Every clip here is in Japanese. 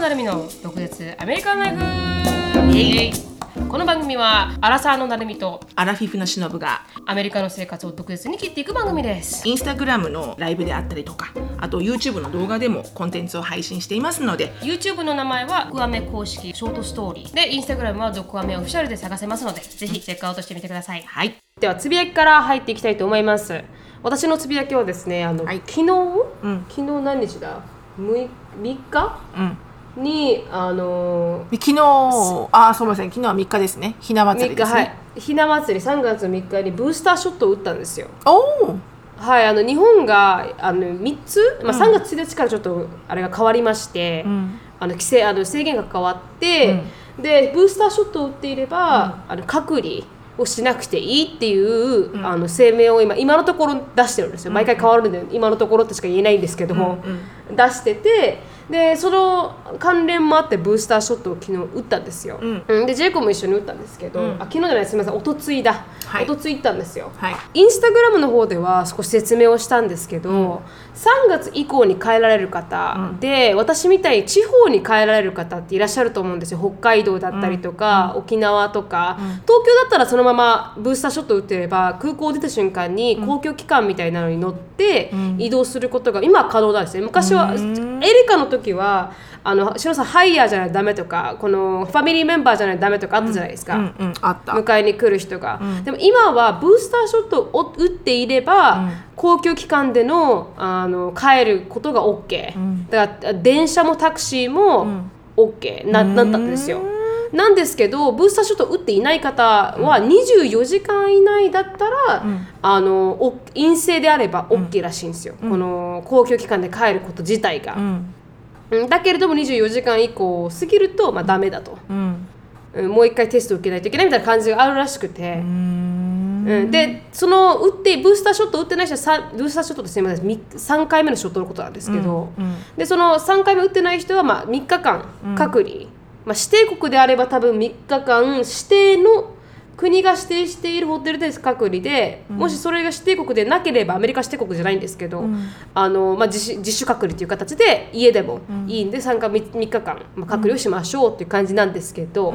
野成美の独舌アメリカンライフ。イエイ。この番組はアラサーの成美とアラフィフのしのぶがアメリカの生活を独舌に切っていく番組です。インスタグラムのライブであったりとかあと YouTube の動画でもコンテンツを配信していますので。YouTube の名前はドクアメ公式ショートストーリー。で Instagram はドクアメオフィシャルで探せますのでぜひチェックアウトしてみてください。はい。ではつぶやきから入っていきたいと思います。私のつぶやきはですねあの、はい。昨日、ん。昨日何日だ？6, 3日？うんにあので昨日あすみません。昨日は3日ですね。ひな祭3日はいりですね、ひな祭り3月3日にブースターショットを打ったんですよ。おおはい、あの日本があの3つ、まあ、3月1日からちょっとあれが変わりまして、ん。あの規制あの制限が変わって、でブースターショットを打っていれば、あの隔離をしなくていいっていう、あの声明を今今のところ出してるんですよ。毎回変わるんで、今のところとしか言えないんですけども、出しててでその関連もあってブースターショットを昨日打ったんですよ、ん。うん。でジェイコブも一緒に打ったんですけど、うん。あ昨日じゃないすみませんおとついだ、はい。おとつい行ったんですよ、はい。インスタグラムの方では少し説明をしたんですけど、3月以降に帰られる方で、私みたいに地方に帰られる方っていらっしゃると思うんですよ。北海道だったりとか、沖縄とか、東京だったらそのままブースターショット打ってれば空港を出た瞬間に公共機関みたいなのに乗って移動することが今は可能なんですね。昔は、エリカの時はあのしのさんハイヤーじゃないとダメとかこのファミリーメンバーじゃないとダメとかあったじゃないですか。うんうんあった。迎えに来る人が、でも今はブースターショットを打っていれば、公共機関でのあの帰ることが OK、だから電車もタクシーも OK な,、なったんですよ。なんですけどブースターショット打っていない方は24時間以内だったら、あのお陰性であれば OK らしいんですよ、この公共機関で帰ること自体が、うんうんだけれども24時間以降過ぎると、まあ、ダメだと。うん。うんもう一回テスト受けないといけないみたいな感じがあるらしくて、うん。でその打ってブースターショット打ってない人はさブースターショットってすみませんみ3回目のショットのことなんですけど、でその3回目打ってない人はまあ3日間隔離、まあ、指定国であれば多分3日間指定の国が指定しているホテルで隔離で、もしそれが指定国でなければアメリカ指定国じゃないんですけど、あのまあ、自主自主隔離という形で家でもいいんで3日 ,3 日間、まあ、隔離をしましょうっていう感じなんですけど、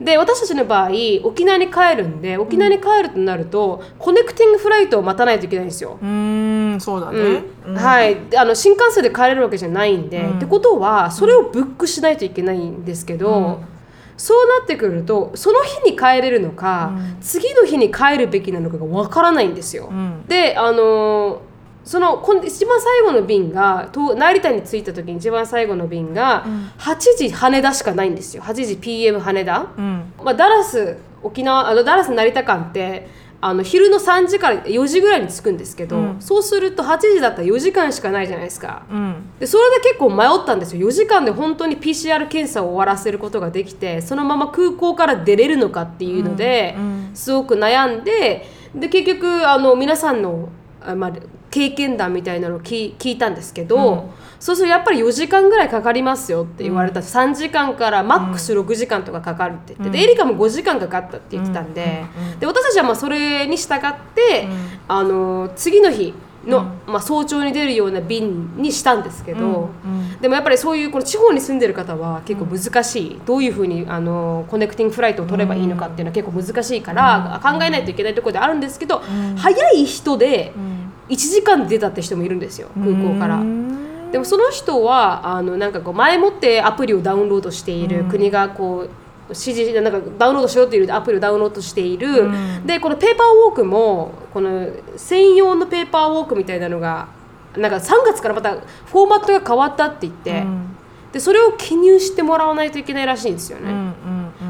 で私たちの場合沖縄に帰るんで沖縄に帰るとなると、コネクティングフライトを待たないといけないんですよ。うーんそうだね、はい、であの新幹線で帰れるわけじゃないんで、ってことはそれをブックしないといけないんですけど、そうなってくるとその日に帰れるのか、次の日に帰るべきなのかがわからないんですよ。ん。であのその一番最後の便がと成田に着いた時に一番最後の便が8時羽田しかないんですよ。8時 PM 羽田。うん。まあ、ダラス沖縄あのダラス成田間ってあの昼の3時から4時ぐらいに着くんですけど、そうすると8時だったら4時間しかないじゃないですか。うん。でそれで結構迷ったんですよ。4時間で本当に PCR 検査を終わらせることができてそのまま空港から出れるのかっていうので、すごく悩んでで結局あの皆さんの、あまあ、経験談みたいなのを聞聞いたんですけど、そうするとやっぱり4時間ぐらいかかりますよって言われた、3時間からマックス6時間とかかかるって言って、でエリカも5時間かかったって言ってたんで,、で私たちはまあそれに従って、あの次の日の、まあ、早朝に出るような便にしたんですけど、でもやっぱりそういうこの地方に住んでる方は結構難しい、どういうふうにあのコネクティングフライトを取ればいいのかっていうのは結構難しいから、考えないといけないところであるんですけど、早い人で1時間で出たって人もいるんですよ空港から。でもその人はあのなんかこう前もってアプリをダウンロードしている、国がこう指示なんかダウンロードしようというアプリをダウンロードしている、でこのペーパーウォークもこの専用のペーパーウォークみたいなのがなんか3月からまたフォーマットが変わったって言って、でそれを記入してもらわないといけないらしいんですよね。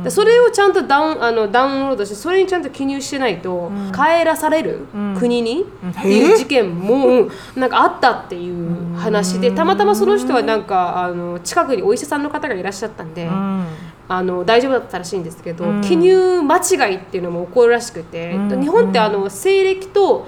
でそれをちゃんとダウンあのダウンロードしてそれにちゃんと記入してないと、帰らされる、国に、っていう事件も、うん。なんかあったっていう話でたまたまその人はなんかあの近くにお医者さんの方がいらっしゃったんで。あの大丈夫だったらしいんですけど、記入間違いっていうのも起こるらしくて、日本ってあの西暦と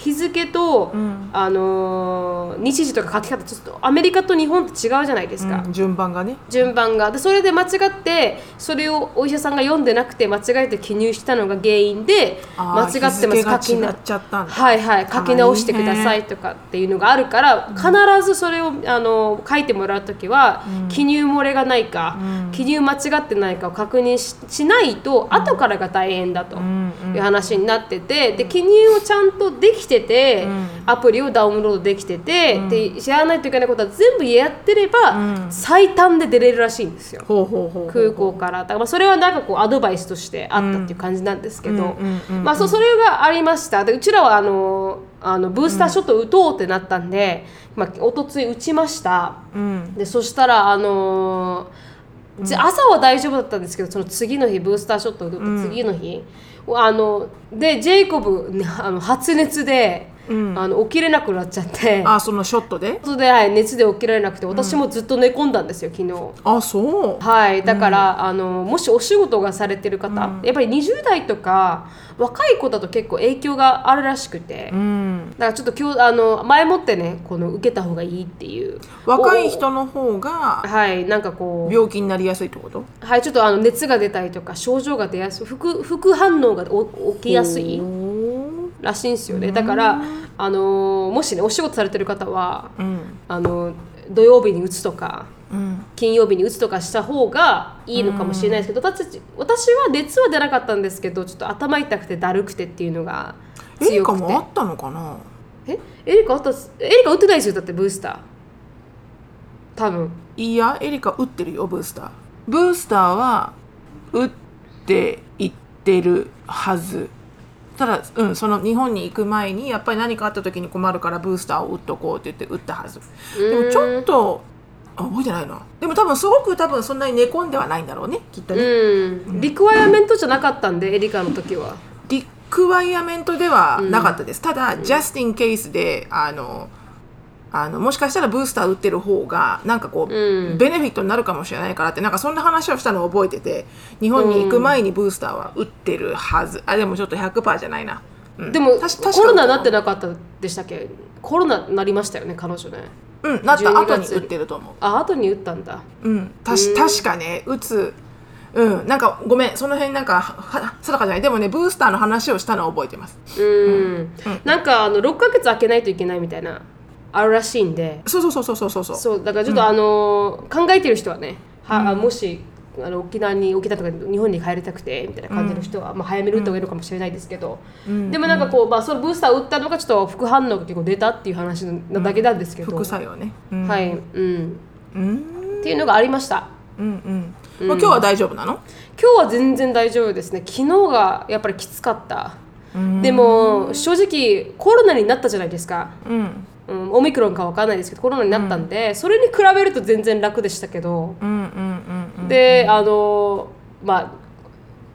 日付と、ん。あのー日時とか書き方ちょっとアメリカと日本って違うじゃないですか、うん順番がね。順番が。でそれで間違ってそれをお医者さんが読んでなくて間違えて記入したのが原因で間違ってます。書きな違っちゃったはいはい。書き直してくださいとかっていうのがあるから必ずそれをあの書いてもらう時は、記入漏れがないか、記入間違ってないかを確認ししないと後からが大変だという話になっててで記入をちゃんとできてて、アプリをダウンロードできてて、でやらないといけないことは全部やってれば、最短で出れるらしいんですよ。空港から。だからまあそれはなんかこうアドバイスとしてあったっていう感じなんですけど、まあそれがありました。でうちらはあのあのブースターショット打とうってなったんで、まあ一昨日打ちました。うん。でそしたらあのーじ朝は大丈夫だったんですけどその次の日ブースターショットを打った次の日、あのでジェイコブ、あの発熱で、うん。あの起きれなくなっちゃって。あそのショットで？それで、はい、熱で起きられなくて私もずっと寝込んだんですよ昨日。あそう？はい、だから、あのもしお仕事がされてる方、やっぱり20代とか若い子だと結構影響があるらしくて、うん。だからちょっと今日あの前もってねこの受けた方がいいっていう。若い人の方がおはいなんかこう病気になりやすいってこと？はいちょっとあの熱が出たりとか症状が出やすい副副反応がお起きやすいらしいんですよね。だからあのもしねお仕事されてる方はうん。あの土曜日に打つとかうん。金曜日に打つとかした方がいいのかもしれないですけど、私たち私は熱は出なかったんですけどちょっと頭痛くてだるくてっていうのがエリ強くて。カもあったのかな？え？エリカあったエリカ打ってないですよだってブースター。多分。いやエリカ打ってるよブースター。ブースターは打っていってるはずただ、うん、その日本に行く前にやっぱり何かあった時に困るからブースターを打っとこうって言って打ったはず。でもちょっとあ覚えてないな。でも多分すごく多分そんなに寝込んではないんだろうねきっとね、うん。リクワイアメントじゃなかったんでエリカの時は。リクワイアメントではなかったです、ただ、ジャスティンケースであのあのもしかしたらブースター打ってる方がなんかこう、うん。ベネフィットになるかもしれないからってなんかそんな話をしたのを覚えてて日本に行く前にブースターは打ってるはず。あでもちょっと100%じゃないな、うん。でもコロナなってなかったでしたっけ？コロナなりましたよね彼女ね。うんなった。12後に月打ってると思う。あ後に打ったんだ。うん、たし確かね打つ。うん。なんかごめんその辺なんか定かじゃない。でもねブースターの話をしたのを覚えてます。うん、なんかあの6ヶ月空けないといけないみたいなあるらしいんで。そうそうそうそうそうそう。そうだからちょっと、あのー、考えてる人はねは、うん、もしあの沖縄に沖縄とか日本に帰りたくてみたいな感じの人は、うん、まあ、早めに打った方がいいのかもしれないですけど、うん、でもなんかこう、まあ、そのブースター打ったのがちょっと副反応が結構出たっていう話なだけなん。ですけど、副作用ね、はい、うん。うん、っていうのがありました。うんうん、もう今日は大丈夫なの？今日は全然大丈夫ですね。昨日がやっぱりきつかった。でも正直コロナになったじゃないですか、うん、うん、オミクロンかわかんないですけどコロナになったんで、それに比べると全然楽でしたけど、うんうんうんうんであのまあ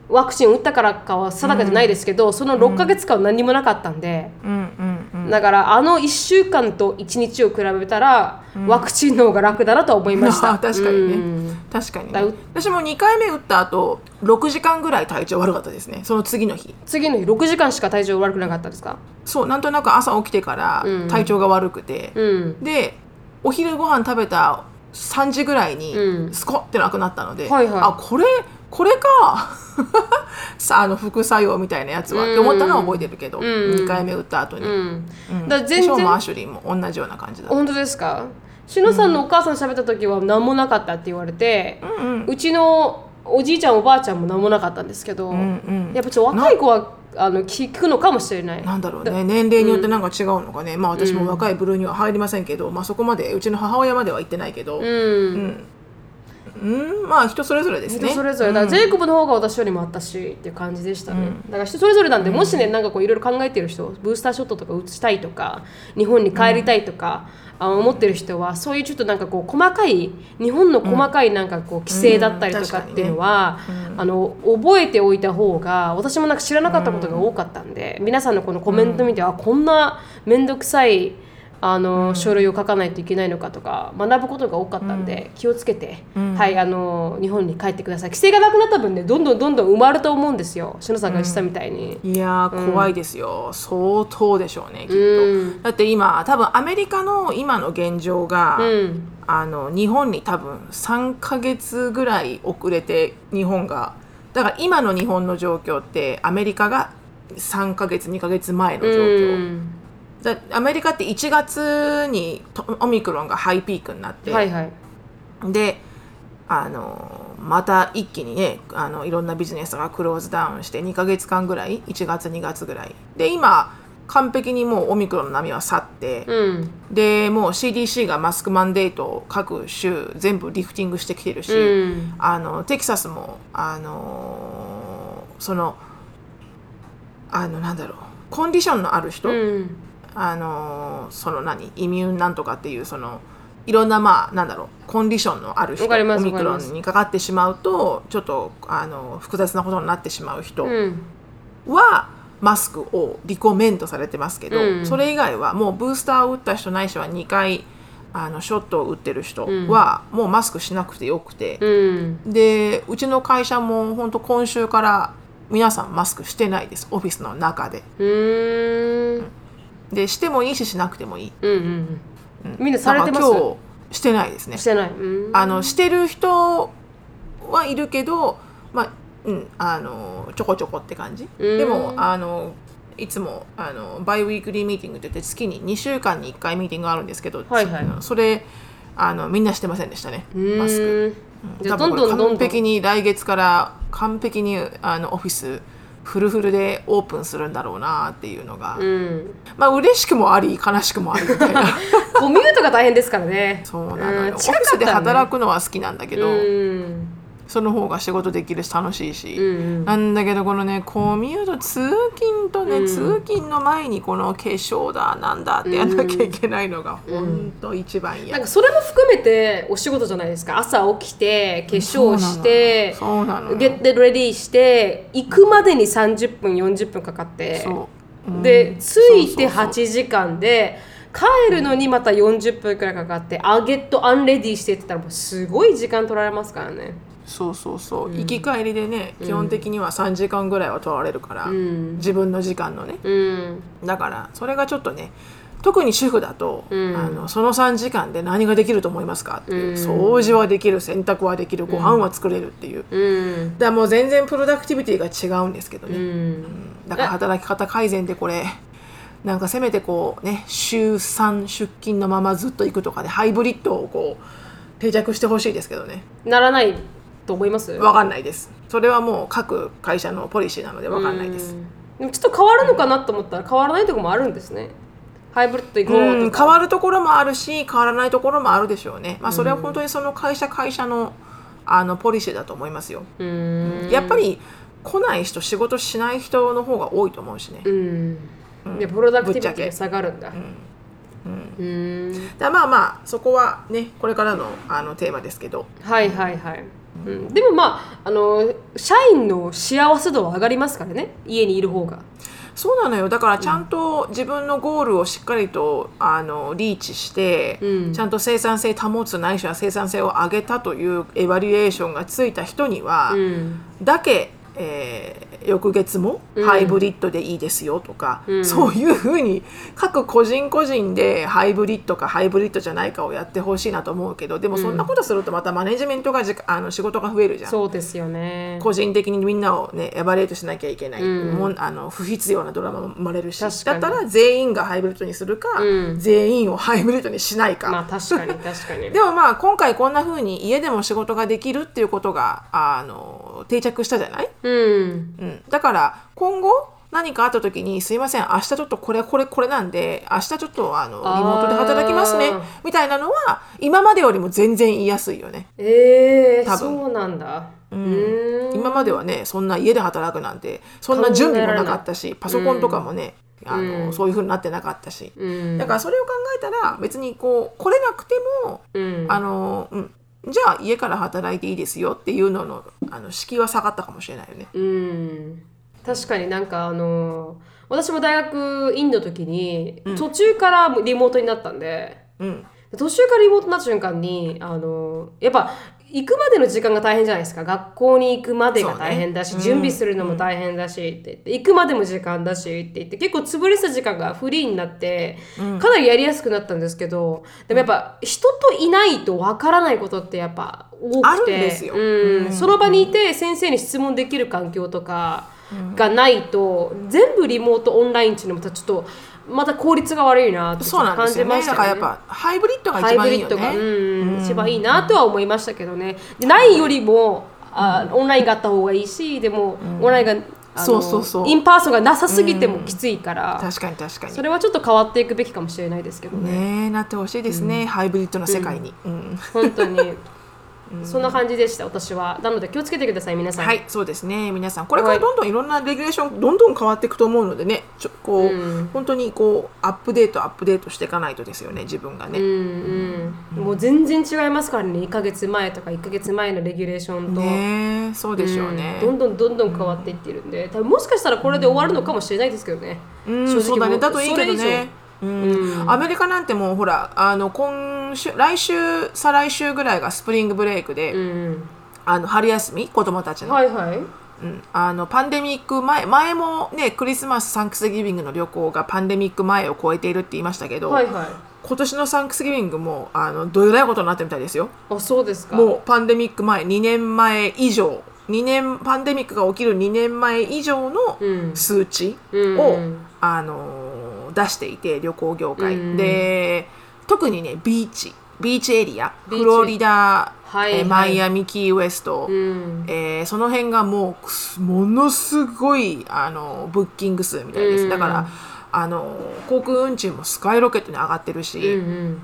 ワクチン打ったからかは定かじゃないですけど、その6ヶ月間は何もなかったんで、うんうんうんだからあの1週間と1日を比べたら、ワクチンの方が楽だなとは思いましあた。確かにね、うん。確かにね。私も2回目打った後6時間ぐらい体調悪かったですね。その次の日。次の日6時間しか体調悪くなかったですか？そうなんとなく朝起きてからうん。体調が悪くて、うん。でお昼ご飯食べた3時ぐらいにうん。スコッてなくなったので、はいはい。あこれこれか。さあの副作用みたいなやつは。って思ったのは覚えてるけど、ん。2回目打った後に、うん。うん。だ全然。ショーもアシュリーも同じような感じだ本当ですか？しのさんのお母さん喋った時は何もなかったって言われて、うんうん。うちのおじいちゃんおばあちゃんも何もなかったんですけど、うんうん。やっぱちょっと若い子はあの聞くのかもしれない。なんだろうね。年齢によってなんか違うのかね、まあ私も若い部類には入りませんけど、まあそこまでうちの母親までは行ってないけど、うん、うんまあ人それぞれですね。人それぞれ。だからジェイコブの方が私よりもあったしっていう感じでしたね、だから人それぞれなんで、もしねなんかこういろいろ考えてる人ブースターショットとか打ちたいとか日本に帰りたいとか、あ思ってる人はそういうちょっとなんかこう細かい日本の細かいなんかこう規制だったりとかっていうのは、あの覚えておいた方が私もなんか知らなかったことが多かったんで、皆さんのこのコメント見て、あこんな面倒くさいあの、書類を書かないといけないのかとか学ぶことが多かったんで、気をつけて、はいあの日本に帰ってください。規制がなくなった分ねどんどんどんどん埋まると思うんですよ。篠さんが言ってたみたいに、いやー怖いですよ、相当でしょうねきっと、うん。だって今多分アメリカの今の現状が、うん。あの日本に多分3ヶ月ぐらい遅れて日本が。だから今の日本の状況ってアメリカが3ヶ月2ヶ月前の状況、アメリカって1月にとオミクロンがハイピークになって、はいはい。であのまた一気にねあのいろんなビジネスがクローズダウンして2ヶ月間ぐらい1月2月ぐらい。で今完璧にもうオミクロンの波は去って、うん。でもう CDC がマスクマンデートを各州全部リフティングしてきてるし、うん。あのテキサスもあのそのあのなんだろうコンディションのある人、うんあのその何？イミューンなんとかっていうそのいろんなまあなんだろうコンディションのある人オミクロンにかかってしまうとちょっとあの複雑なことになってしまう人うん。は、マスクをリコメントされてますけど、うん。それ以外はもうブースターを打った人ないしは2回あのショットを打ってる人は、もうマスクしなくてよくて、うん。でうちの会社も本当今週から皆さんマスクしてないですオフィスの中ででしてもいいししなくてもいい。うんうんみんなされてます？今日してないですね。してない。うん。あのしてる人はいるけどまあうんあのちょこちょこって感じ。うん。でもあのいつもあのバイウィークリーミーティングって言って月に2週間に1回ミーティングがあるんですけど、はいはい。それあのみんなしてませんでしたね。マスク。完璧に来月から完璧にあのオフィスフルフルでオープンするんだろうなっていうのが、うん。まあ嬉しくもあり悲しくもありみたいな。コミュートが大変ですからね。そうなのよ、うんオフィ近ねスで働くのは好きなんだけど、うんその方が仕事できるし楽しいし、うんうん。なんだけどこのねコミュート通勤とね、うん。通勤の前にこの化粧だなんだってやんなきゃいけないのがうん。本当一番嫌、なんかそれも含めてお仕事じゃないですか。朝起きて化粧してそうなの。よゲットレディーして行くまでに30分40分かかって。そう。うん。で着いてそうそうそう。8時間で帰るのにまた40分くらいかかってアゲットアンレディーしてってたらもうすごい時間取られますからねそうそうそう、行き帰りでね基本的には3時間ぐらいは取られるから、ん。自分の時間のね。うん。だからそれがちょっとね特に主婦だと、ん。あのその3時間で何ができると思いますかっていう、うん。掃除はできる洗濯はできるご飯は作れるっていう、うん。だからもう全然プロダクティビティが違うんですけどうね、ん。だから働き方改善でこれなんかせめてこうね週3出勤のままずっと行くとかでハイブリッドをこう定着してほしいですけどね。ならないと思います？わかんないです。それはもう各会社のポリシーなのでわかんないです。うん。でもちょっと変わるのかなと思ったら変わらないところもあるんですね。ハイブリッド行こううんとか変わるところもあるし変わらないところもあるでしょうね。まあそれは本当にその会社会社のあのポリシーだと思いますよ。うん。やっぱり来ない人仕事しない人の方が多いと思うしね。うん。でプロダクティビティが下がるんだ。うん。だからまあまあそこはねこれからのあのテーマですけど。はいはいはい、うん、でもまああの社員の幸せ度は上がりますからね。家にいる方が。そうなのよ。だからちゃんと自分のゴールをしっかりとあのリーチして、うん。ちゃんと生産性保つないしは生産性を上げたというエバリエーションがついた人には、うん。だけ、えー翌月もハイブリッドでいいですよとか、うん。そういうふうに各個人個人でハイブリッドかハイブリッドじゃないかをやってほしいなと思うけどでもそんなことするとまたマネジメントがじあの仕事が増えるじゃん。そうですよね。個人的にみんなをねエバレートしなきゃいけない、うん。もんあの不必要なドラマも生まれるしだったら全員がハイブリッドにするか、うん。全員をハイブリッドにしないか、まあ確かに確かに。でもまあ今回こんな風に家でも仕事ができるっていうことがあの定着したじゃない、うん。うん、だから今後何かあった時に「すいません明日ちょっとこれこれこれなんで明日ちょっとあのリモートで働きますね」みたいなのは今までよりも全然言いやすいよね。ええ多分。そうなんだ。うん。今まではねそんな家で働くなんてそんな準備もなかったしパソコンとかもね、あのうん。そういう風になってなかったし、うん。だからそれを考えたら別にこう来れなくても、うん。あのうん、じゃあ家から働いていいですよっていうののあの敷居は下がったかもしれないよね。うん。確かになんかあの私も大学院の時に、途中からリモートになったんでうん。途中からリモートになった瞬間にあのやっぱ行くまでの時間が大変じゃないですか。学校に行くまでが大変だし、ね準備するのも大変だしって言って、行くまでも時間だしって言って結構潰れてた時間がフリーになって、かなりやりやすくなったんですけどでもやっぱ人といないとわからないことってやっぱ多あくてるんですよ。うん。その場にいて先生に質問できる環境とかがないと、全部リモートオンラインっていうのもちょっとまた効率が悪いなって感じましたよね。だからやっぱハイブリッドがハイブ一番いいよリッドが、ねうん、一番いいなとは思いましたけどね。でないよりも、あオンラインがあった方がいいし、でも、オンラインがそうそうそう。 in person がなさすぎてもきついから、確かに確かに。それはちょっと変わっていくべきかもしれないですけどね。ねえなってほしいですね、ハイブリッドの世界に、うん。本当に、そんな感じでした私は。なので気をつけてください皆さん。はいそうですね。皆さん。これからどんどんいろんなレギュレーションどんどん変わっていくと思うのでねちょこう、うん。本当にこうアップデートアップデートしていかないとですよね自分がね、うんうん、もう全然違いますからね。1ヶ月前とか1ヶ月前のレギュレーションと、ねえそうでしょうね、どんどんどんどん変わっていってるんで。多分もしかしたらこれで終わるのかもしれないですけどね、うん、正直そうだね。だといいけどね。上うん。アメリカなんてもうほらあの今週来週再来週ぐらいがスプリングブレイクで、うんあの春休み子供たちの,、はいはい。うん、あのパンデミック前前もねクリスマスサンクスギビングの旅行がパンデミック前を超えているって言いましたけど、はいはい。今年のサンクスギビングもあのどえらいことになってるみたいですよ。あそうですか。もうパンデミック前2年前以上2年パンデミックが起きる2年前以上のうん。数値を、うんあの出していて旅行業界、うん。で特にねビーチ。beach area。フロリダ、はいはい。えーマイアミキーウエスト、うん。えーその辺がもうすものすごいあの booking 数みたいです、うん。だからあの航空運賃も skyrocket に上がってるし、うん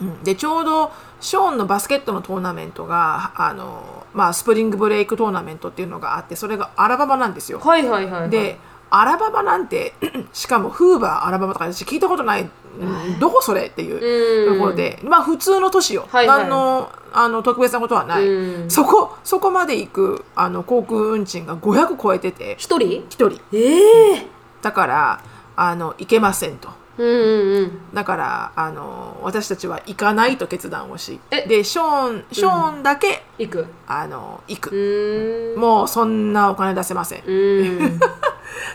うん。うん。でちょうどショーンのバスケットのトーナメントがあの、まあ、 spring break tournament っていうのがあってそれがアラバマなんですよ。はいはいはいはい。でアラバマなんて しかもフーバーアラバマとか私聞いたことない、うん。どこそれっていうところで、まあ普通の都市よ、はいはい。何のあの特別なことはない、うん。そこそこまで行くあの航空運賃が500超えてて。一人？1人。ええ。だからあの行けませんと。うんうんうん。だからあの私たちは行かないと決断をし。え？でショーンショーンだけ、行く？あの行うく、ーん。もうそんなお金出せません、うん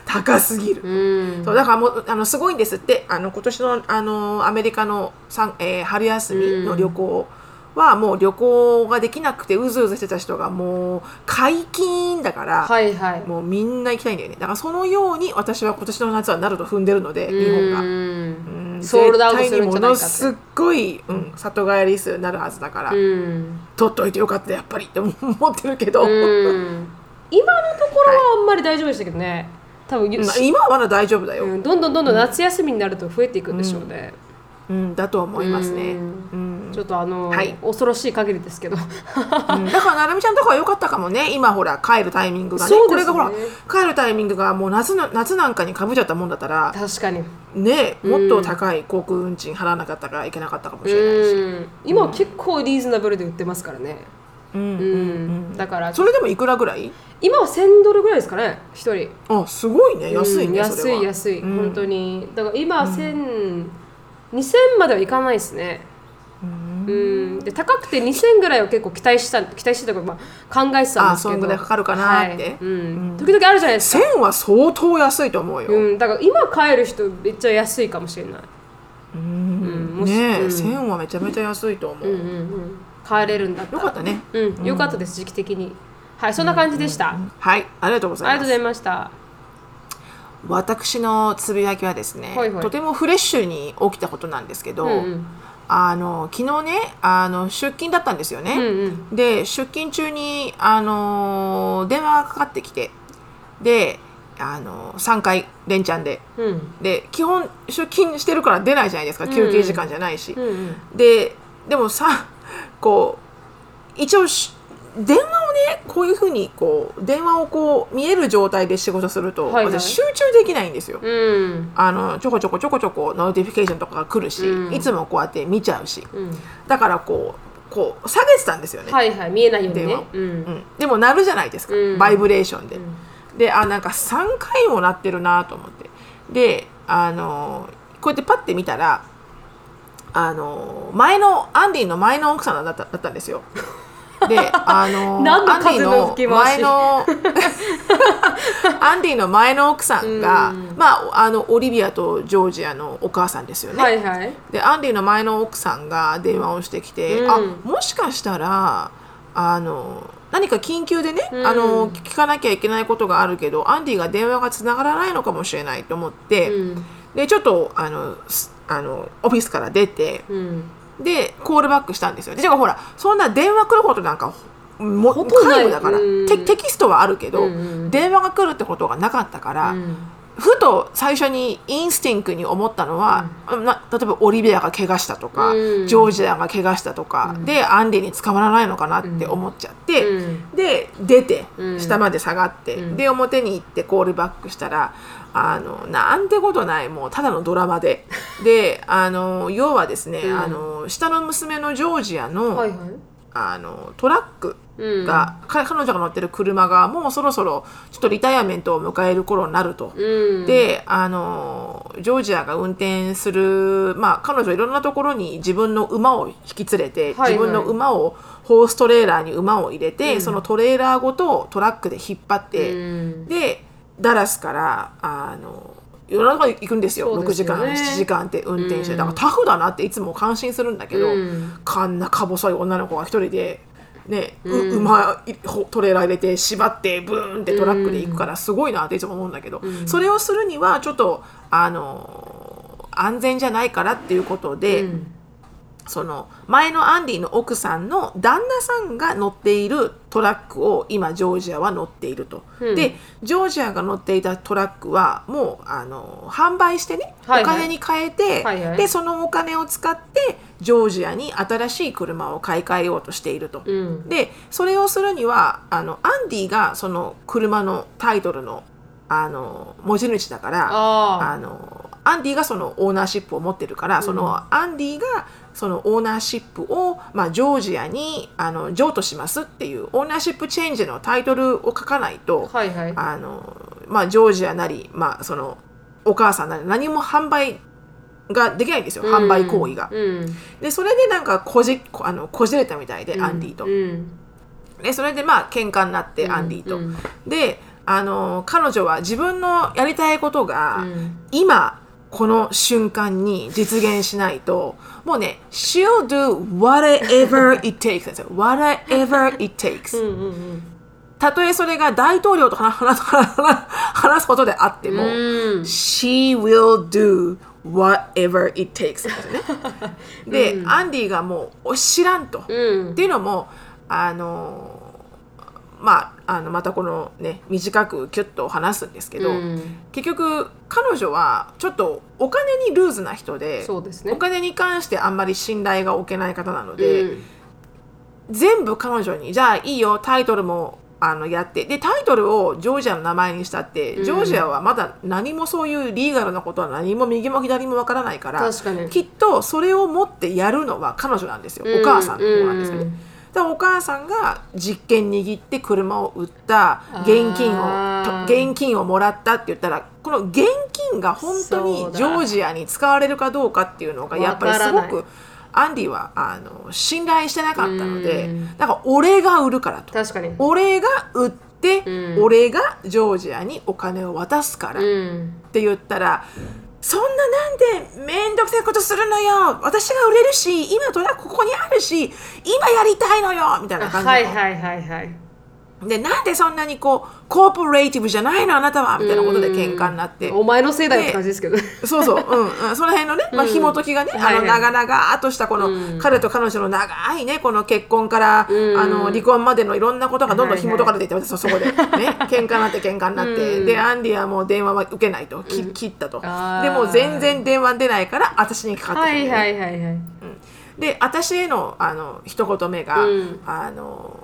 高すぎる、うん。そうだからもうあのすごいんですって。あの今年のあのアメリカのえー春休みの旅行はもう旅行ができなくてうずうずしてた人がもう解禁だから、はいはい。もうみんな行きたいんだよね。だからそのように私は今年の夏はなると踏んでるので日本が。うん。うん。ソールドアウトするものすっごい、うん、里帰り数になるはずだから、うん。取っといてよかったやっぱりって思ってるけど、うん。今のところはあんまり大丈夫でしたけどね多分、まあ今はまだ大丈夫だよ、うんどんどんどんどん夏休みになると増えていくんでしょうね、うん。だと思いますね、ううん。ちょっとあの、はい。恐ろしい限りですけど。うん。だからなるみちゃんとかは良かったかもね。今ほら帰るタイミングがね。ね。これがほら帰るタイミングがもう夏の夏なんかにかぶっちゃったもんだったら確かに。ねもっと高い航空運賃払わなかったからいけなかったかもしれないし、うん。今は結構リーズナブルで売ってますからね。うんうん、だからそれでもいくらぐらい？今は1000ドルぐらいですかね一人。あすごいね。安いね、うんそれは。安い安い、うん。本当に。だから今は1000、2000まではいかないですね。うん。で高くて2000ぐらいを結構期待した期待してたから、まあ、考えてたんですけど。あそんぐらいかかるかなって。はい。うん。時々あるじゃないですか、1000は相当安いと思うよ、うん、だから今買える人めっちゃ安いかもしれない、うん。もしねえ、うん。1000はめちゃめちゃ安いと思う、うんうんうん、買えれるんだったら。よかったね。うん、よかったです時期的に。はいそんな感じでした、はいありがとうございます。ありがとうございました。私のつぶやきはですね、はいはい。とてもフレッシュに起きたことなんですけど、うんうん。あの昨日ねあの出勤だったんですよね、うんうん。で出勤中にあの電話がかかってきてであの3回連チャンで。うん。で基本出勤してるから出ないじゃないですか。休憩時間じゃないし、うんうん。ででもさこう一応し電話をねこういうふうにこう電話をこう見える状態で仕事すると、はいはい。私集中できないんですよ。うん。あのちょこちょこちょこちょこ notification とかが来るし、うん。いつもこうやって見ちゃうし。うん。だからこうこう下げてたんですよね、はいはい見えないようにね。電話を。うん。うん。でも鳴るじゃないですか、うん。バイブレーションで、ん。であなんか3回も鳴ってるなと思って。であのこうやってパッて見たらあの前のアンディの前の奥さんだっただったんですよ。であのアンディ風の前の アンディの前の奥さんが、うん。まああのオリビアとジョージアのお母さんですよね。はいはい。でアンディの前の奥さんが電話をしてきて、うん。あもしかしたらあの何か緊急でね、うん。あの聞かなきゃいけないことがあるけどアンディが電話がつながらないのかもしれないと思って、うん。でちょっとあのすあのオフィスから出てうん。でコールバックしたんですよ。でほらそんな電話来ることなんかもほとんどだから、うん。テテキストはあるけど、うんうん。電話が来るってことがなかったから、うん。ふと最初にインスティンクに思ったのは、な例えばオリビアが怪我したとか、うん。ジョージアが怪我したとか、でアンディに捕まらないのかなって思っちゃって、うん。で出てうん。下まで下がって、うん。で表に行ってコールバックしたらあのなんてことないもうただのドラマで。であの要はですね、うん。あの下の娘のジョージアの,、はいはい。あのトラックうん。彼女が乗ってる車がもうそろそろちょっとリタイアメントを迎える頃になると。うん。であのジョージアが運転する、まあ、彼女いろんなところに自分の馬を引き連れて、はいはい。自分の馬をホーストレーラーに馬を入れて、うん。そのトレーラーごとトラックで引っ張って、うん。でダラスからあのいろんなところに行くんですよ。6ですよね。間7時間って運転して、うん。だからタフだなっていつも感心するんだけど、うん。こんなか細い女の子が一人で。ね、ううん。馬トレーラー入れて縛ってブーンってトラックで行くからすごいなっていつも思うんだけど、うん。それをするにはちょっとあの安全じゃないからっていうことで、うんその前のアンディの奥さんの旦那さんが乗っているトラックを今ジョージアは乗っていると、うん。でジョージアが乗っていたトラックはもうあの販売してね、はいはい。お金に変えて、はいはい。でそのお金を使ってジョージアに新しい車を買い替えようとしていると。うん。でそれをするにはあのアンディがその車のタイトルのあの持ち主だからああのアンディがそのオーナーシップを持ってるから、そのアンディがそのオーナーシップを、まあ、ジョージアにあの譲渡しますっていうオーナーシップチェンジのタイトルを書かないと、あはいはい。あのまあ、ジョージアなり、まあ、そのお母さんなり何も販売ができないんですよ、販売行為が。うん。でそれでなんかこじこあのこじれたみたいで、アンディと。うん。でそれでまあ喧嘩になって、アンディと。うん。であの彼女は自分のやりたいことが、うん。今この瞬間に実現しないともうね she'll do whatever it takes ですよ。whatever it takes うんうんたとえそれが大統領と話すことであっても、うん。she will do whatever it takes でね。で、アンディがもう知らんと、うん。っていうのもあのまああのまたこのね短くキュッと話すんですけど、うん。結局彼女はちょっとお金にルーズな人で、そうですね。お金に関してあんまり信頼が置けない方なので、うん。全部彼女にじゃあいいよタイトルもあのやってでタイトルをジョージアの名前にしたって、ジョージアはまだ何もそういうリーガルなことは何も右も左もわからないから確かに。きっとそれを持ってやるのは彼女なんですよ、お母さんの方なんですよね。うんだからお母さんが実験握って車を売った現金を現金をもらったって言ったらこの現金が本当にジョージアに使われるかどうかっていうのがやっぱりすごくアンディはあの信頼してなかったのでうん。だから俺が売るからと。確かに。俺が売って、うん。俺がジョージアにお金を渡すからっうん。て言ったら、そんななんでめんどくさいことするのよ。私が売れるし今となここにあるし今やりたいのよ。みたいな感じ、はいはいはいはい。でなんでそんなにこうコーポレーティブじゃないのあなたはみたいなことで喧嘩になって。お前のせいだよって感じですけどそうそう、うんうん、その辺のね、まあ、紐解きがね、あの長々としたこの、うん。彼と彼女の長いねこの結婚から、うん。あの離婚までのいろんなことがどんどん紐解かれていって、は私はそこで。ね 喧嘩になって喧嘩になって、うん。でアンディはもう電話は受けないと、き切ったと。でもう全然電話出ないから私にかかってくる、はいはいはいはい。で私へのあの一言目が、うん。あの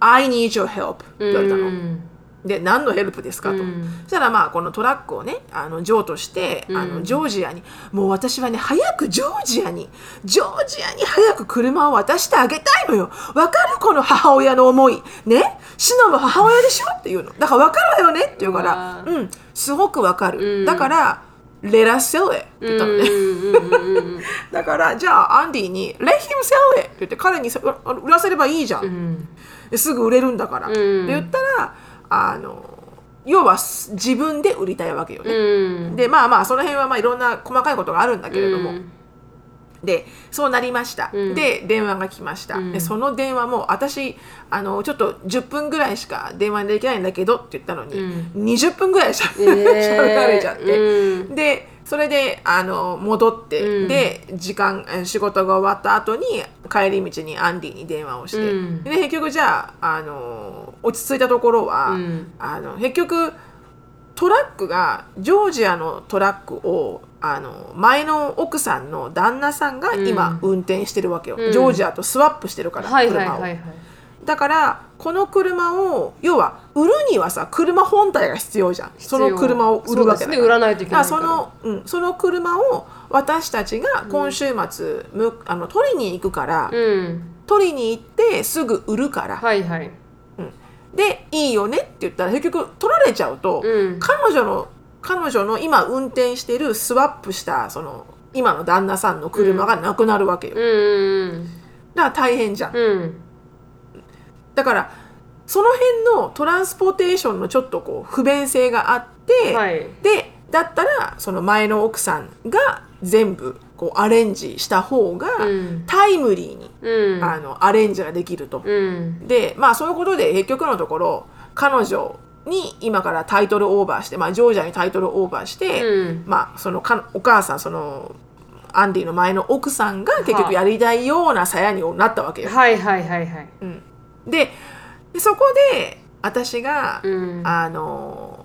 I need your help って言われたの。うん。で何のヘルプですかと、うん。そしたらまあこのトラックをねあの譲渡して、あのジョージアにもう私はね早くジョージアにジョージアに早く車を渡してあげたいのよ。わかる？この母親の思い。ね？シノの母親でしょ？って言うの。だから分かるわよね？って言うからあうん。すごく分かる、うん。だから「Let us sell it」って言ったのね、うんうんうんうん だからじゃあアンディに「Let him sell it」って言って彼にさ売らせればいいじゃん、すぐ売れるんだから、ん。って言ったらあの要は自分で売りたいわけよね、うん。でまあまあその辺はまあいろんな細かいことがあるんだけれども、うんでそうなりました、うん。で電話が来ました、うん。でその電話も私あのちょっと10分ぐらいしか電話できないんだけどって言ったのに、うん。20分ぐらいしゃべえー。られちゃって、うん。でそれであの戻って、うん。で時間え仕事が終わった後に帰り道にアンディに電話をして、うん。で結局じゃああの落ち着いたところは、うん。あの結局トラックがジョージアのトラックをあの前の奥さんの旦那さんが今運転してるわけよ、うん。ジョージアとスワップしてるから、はいはい車を、だからこの車を要は売るにはさ車本体が必要じゃん。その車を売るわけだから。ね。売らその,、うん、その車を私たちが今週末、むあの取りに行くから、うん。取りに行ってすぐ売るから、はいはいでいいよねって言ったら結局取られちゃうと、うん。彼女の彼女の今運転してるスワップしたその今の旦那さんの車がなくなるわけよ、うんだから大変じゃん、うん。だからその辺のトランスポーテーションのちょっとこう不便性があって、はい。でだったらその前の奥さんが全部こうアレンジした方がうん。タイムリーに、うん。あのアレンジができると。うん。でまあそういうことで結局のところ彼女に今からタイトルオーバーして、まあ、ジョージアにタイトルオーバーして、うん。まあそのかお母さんそのアンディの前の奥さんが結局やりたいような鞘になったわけよ。はいはいはいはい。うん。ででそこで私が、うん。あの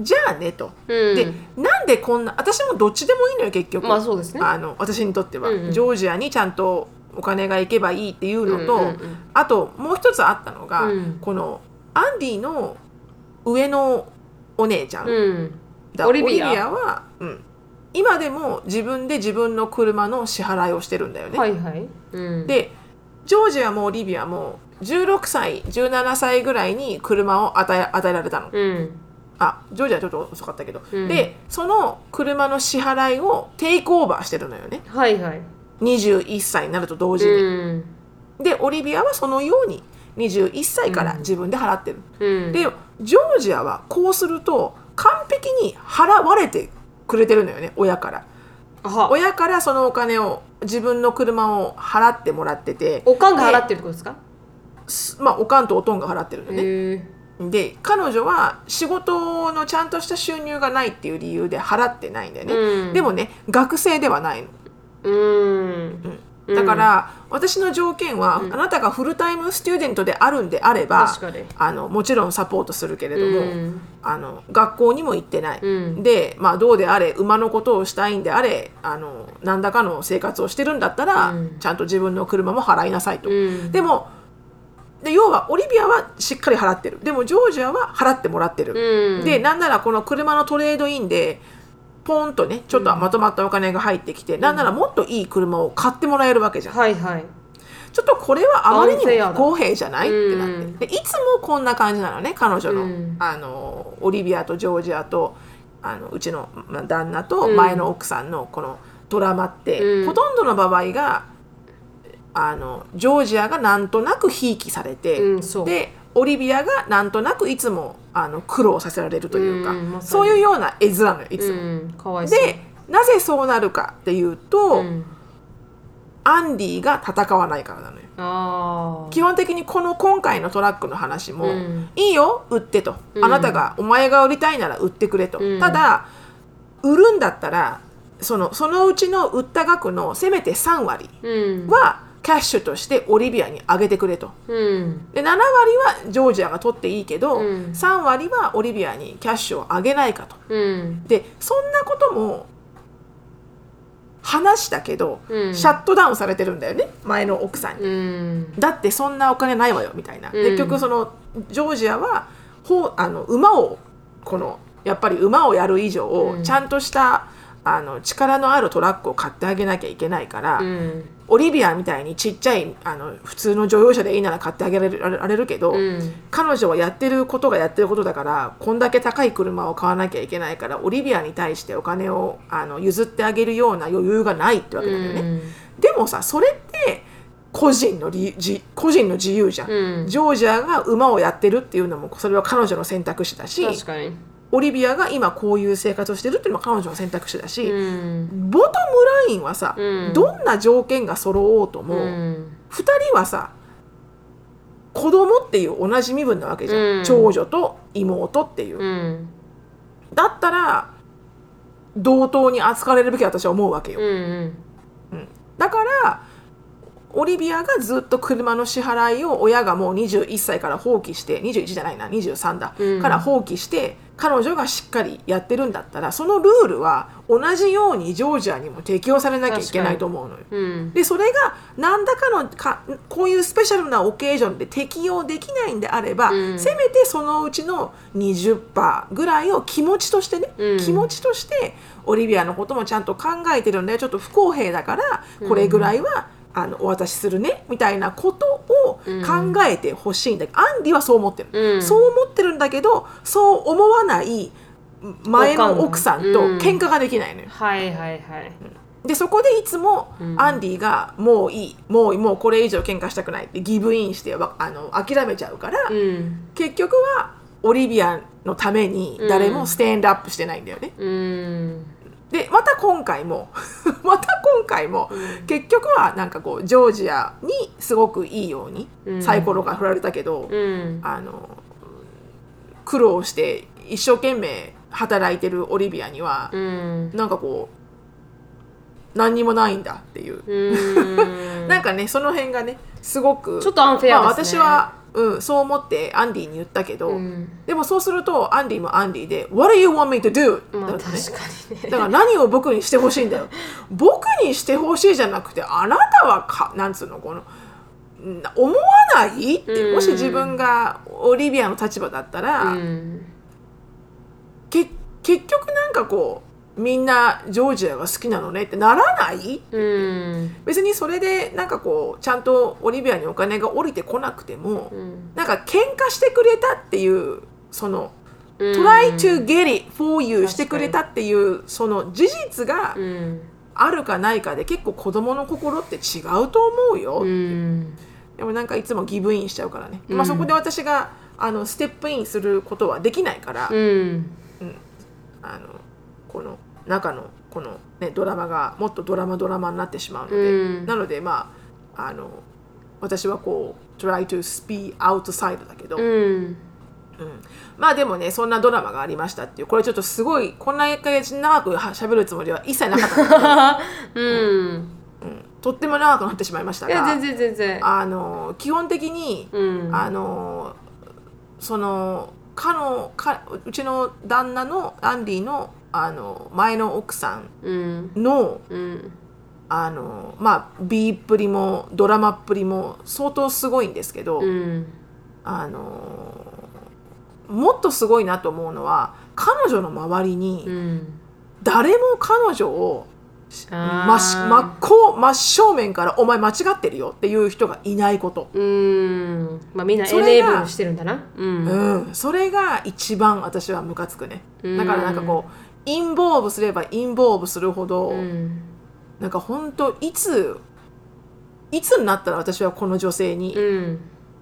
じゃあねと。うん。でなんでこんな私もどっちでもいいのよ結局、まあそうですね。あの私にとっては、うんうん。ジョージアにちゃんとお金が行けばいいっていうのと、うんうんうんあともう一つあったのが、うん。このアンディの上のお姉ちゃん、うん。だオリビア。は、うん、今でも自分で自分の車の支払いをしてるんだよね。はいはい。うん。でジョージアもオリビアも16歳17歳ぐらいに車を与え与えられたの。うんあジョージアはちょっと遅かったけど、うん。でその車の支払いをテイクオーバーしてるのよね。はいはい。21歳になると同時に、うん。でオリビアはそのように21歳から自分で払ってる、うん。でジョージアはこうすると完璧に払われてくれてるのよね親から。親からそのお金を自分の車を払ってもらってて。おかんが払ってるってことですか？すまあおかんとおとんが払ってるのね、で彼女は仕事のちゃんとした収入がないっていう理由で払ってないんだよね、うん。でもね学生ではないの。うん。だから、私の条件は、うん。あなたがフルタイムスチューデントであるんであればあのもちろんサポートするけれども、うん。あの学校にも行ってない、うん。で、まあ、どうであれ馬のことをしたいんであれあの何らかの生活をしてるんだったら、うん。ちゃんと自分の車も払いなさいと。うん。でもで要はオリビアはしっかり払ってる。でもジョージアは払ってもらってる、うん。でなんならこの車のトレードインでポンとねちょっとまとまったお金が入ってきて、なんならもっといい車を買ってもらえるわけじゃん。はいはい。ちょっとこれはあまりにも不公平じゃない？ってなって、うん。でいつもこんな感じなのね彼女の,、うん。あのオリビアとジョージアとあのうちのまあ旦那とうん。前の奥さんのこのドラマって、うん。ほとんどの場合があのジョージアがなんとなくひいきされて、うんでオリビアがなんとなくいつもあの苦労させられるというか、うんそういうような絵面なのよいつも。でなぜそうなるかっていうと、うん。アンディが戦わないからなのよ。基本的にこの今回のトラックの話も、うん。いいよ売ってと、うん。あなたがお前が売りたいなら売ってくれと、うん。ただ売るんだったらそのそのうちの売った額のせめて3割うん。はキャッシュとしてオリビアにあげてくれと。うん。で7割はジョージアが取っていいけど、うん。3割はオリビアにキャッシュをあげないかと。うん。でそんなことも話したけど、うん。シャットダウンされてるんだよね前の奥さんに。うん。だってそんなお金ないわよみたいな、うん。結局そのジョージアはほうあの馬をこのやっぱり馬をやる以上、うん。ちゃんとしたあの力のあるトラックを買ってあげなきゃいけないから、うん。オリビアみたいにちっちゃいあの普通の乗用車でいいなら買ってあげられるられるけど、うん。彼女はやってることがやってることだからこんだけ高い車を買わなきゃいけないからオリビアに対してお金をあの譲ってあげるような余裕がないってわけだよね。でもさそれって個人の個人の自由じゃん、うん。ジョージアが馬をやってるっていうのもそれは彼女の選択肢だしオリビアが今こういう生活をしてるっていうのも彼女の選択肢だし、うん。ボトムラインはさ、うん。どんな条件が揃おうとも、うん。2人はさ子供っていう同じ身分なわけじゃん、うん。長女と妹っていう、うん。だったら同等に扱われるべき私は思うわけよ、うん。だからオリビアがずっと車の支払いを親がもう21歳から放棄して21じゃないな23だ、うん。から放棄して彼女がしっかりやってるんだったらそのルールは同じようにジョージアにも適用されなきゃいけないと思うのよ。うん。でそれが何らかのかこういうスペシャルなオケージョンで適用できないんであれば、うん。せめてそのうちの20%ぐらいを気持ちとしてね、うん。気持ちとしてオリビアのこともちゃんと考えてるんだよ。ちょっと不公平だからこれぐらいは、あのお渡しするねみたいなことを考えてほしいんだけど、アンディはそう思ってる、うん。そう思ってるんだけどそう思わない前の奥さんとうん。喧嘩ができないのよ。はいはいはい。でそこでいつもうん。アンディが「もういいもうもうこれ以上喧嘩したくない」ってギブインしてわあの諦めちゃうから、うん。結局はオリビアのために誰もステンドアップしてないんだよね。うん。でまた今回も また今回も、結局はなんかこうジョージアにすごくいいように、うん。サイコロが振られたけど、うん。あの苦労して一生懸命働いてるオリビアには、うん。なんかこう何にもないんだっていう。うん。なんかねその辺がねすごくちょっとアンフェアまあ、ですね。私は、うん、そう思ってアンディに言ったけど、うん。でもそうするとアンディもアンディで「What do you want me to do?」まあだからね。だから何を僕にしてほしいんだよ。僕にしてほしいじゃなくてあなたはかなんつうのこのん思わないってうん。もし自分がオリビアの立場だったら、うん。け結局なんかこうみんなジョージアが好きなのねってならない？うん。別にそれでなんかこうちゃんとオリビアにお金が降りてこなくても、うん。なんか喧嘩してくれたっていうその、うん。try to get it for you してくれたっていうその事実がうん。あるかないかで結構子供の心って違うと思うよ、うん。でもなんかいつもギブインしちゃうからね、うん。まあそこで私があのステップインすることはできないから、うん。あのこの中のこの、ね、ドラマがもっとドラマドラマになってしまうので、うん。なのでまああの私はこう try to speak outside だけど、うん。まあでもねそんなドラマがありましたっていうこれちょっとすごいこんな1ヶ月長くは喋るつもりは一切なかった うん。うん。とっても長くなってしまいましたがいや全然全然。あの基本的に、うん。あのそのかのかうちの旦那のアンディのあの前の奥さんうん。のうん。あのまあ B っぷりもドラマっぷりも相当すごいんですけど、うん。あのもっとすごいなと思うのは彼女の周りうにん。誰も彼女を真っ真っ向真正面から「お前間違ってるよ」っていう人がいないこと、うん。まあみんなエネーブルしてるんだな。うん。うん、それが一番私はムカつくね。だからなんかこうインボーブすればインボーブするほど、うん。なんか本当いついつになったら私はこの女性にうん。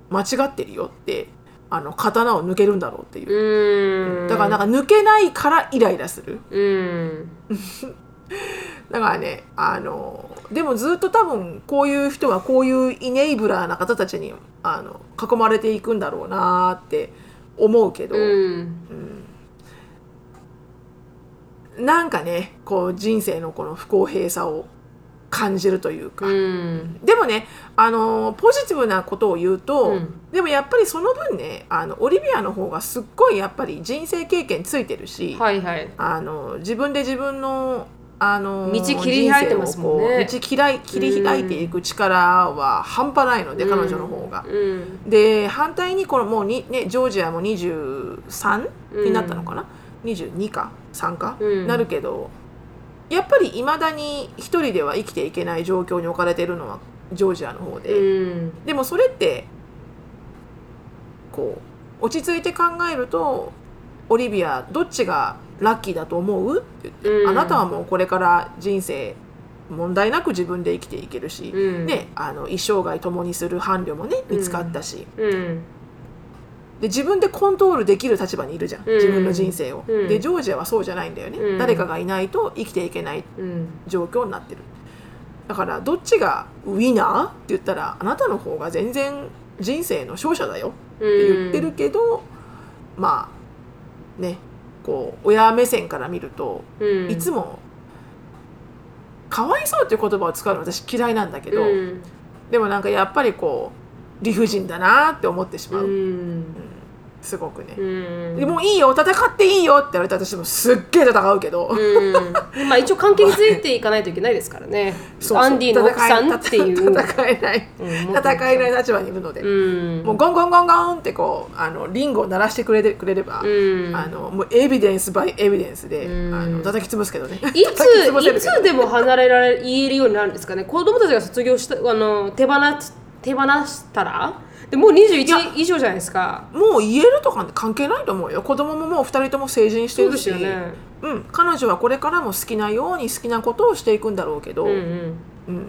間違ってるよってあの刀を抜けるんだろうっていう、うん。だからなんか抜けないからイライラする。うん。だからねあのでもずっと多分こういう人はこういうイネイブラーな方たちにあの囲まれていくんだろうなって思うけど、うんなんかねこう人生のこの不公平さを感じるというか、うん。でもねあのポジティブなことを言うと、うん。でもやっぱりその分ねあのオリビアの方がすっごいやっぱり人生経験ついてるし、はいはい。あの自分で自分のあの道切り開いてますもんね。道切切り開いていく力は半端ないので、彼女の方が。うん。で反対にこのもうに、ね、ジョージアも23になったのかな、22か3か、うん。なるけどやっぱりいまだに一人では生きていけない状況に置かれているのはジョージアの方で、うん。でもそれってこう落ち着いて考えるとオリビアどっちがラッキーだと思う？って言って、うん。あなたはもうこれから人生問題なく自分で生きていけるし、うん。ね、あの一生涯共にする伴侶もね見つかったし、うんで自分でコントロールできる立場にいるじゃん、うん。自分の人生を、うん。でジョージアはそうじゃないんだよね、うん。誰かがいないと生きていけないうん。状況になってる。だからどっちがウィナーって言ったらあなたの方が全然人生の勝者だよ。って言ってるけど、まあねこう親目線から見ると、うん。いつもかわいそうっていう言葉を使うの私嫌いなんだけど、うん。でもなんかやっぱりこう理不尽だなって思ってしまう、うん。すごくね、うん。でもういいよ戦っていいよって言われたら私もすっげえ戦うけど、うん、まあ一応関係についていかないといけないですからね。アンディの奥さんっていう。戦えない、うん。戦えない立場にいるので、うん。もうゴンゴンゴンゴンってこうあのリンゴを鳴らしてくれてくれれば、うんあのもうエビデンスバイエビデンスで、うんあの叩き潰すけどねいつでも離れられ言えるようになるんですかね子供たちが卒業したあの手放手放したら？でもうや21以上じゃないですか。もう言えるとか関係ないと思うよ。子供ももう2人とも成人してるし。すよね。うん、彼女はこれからも好きなように好きなことをしていくんだろうけど、うんうん。うん。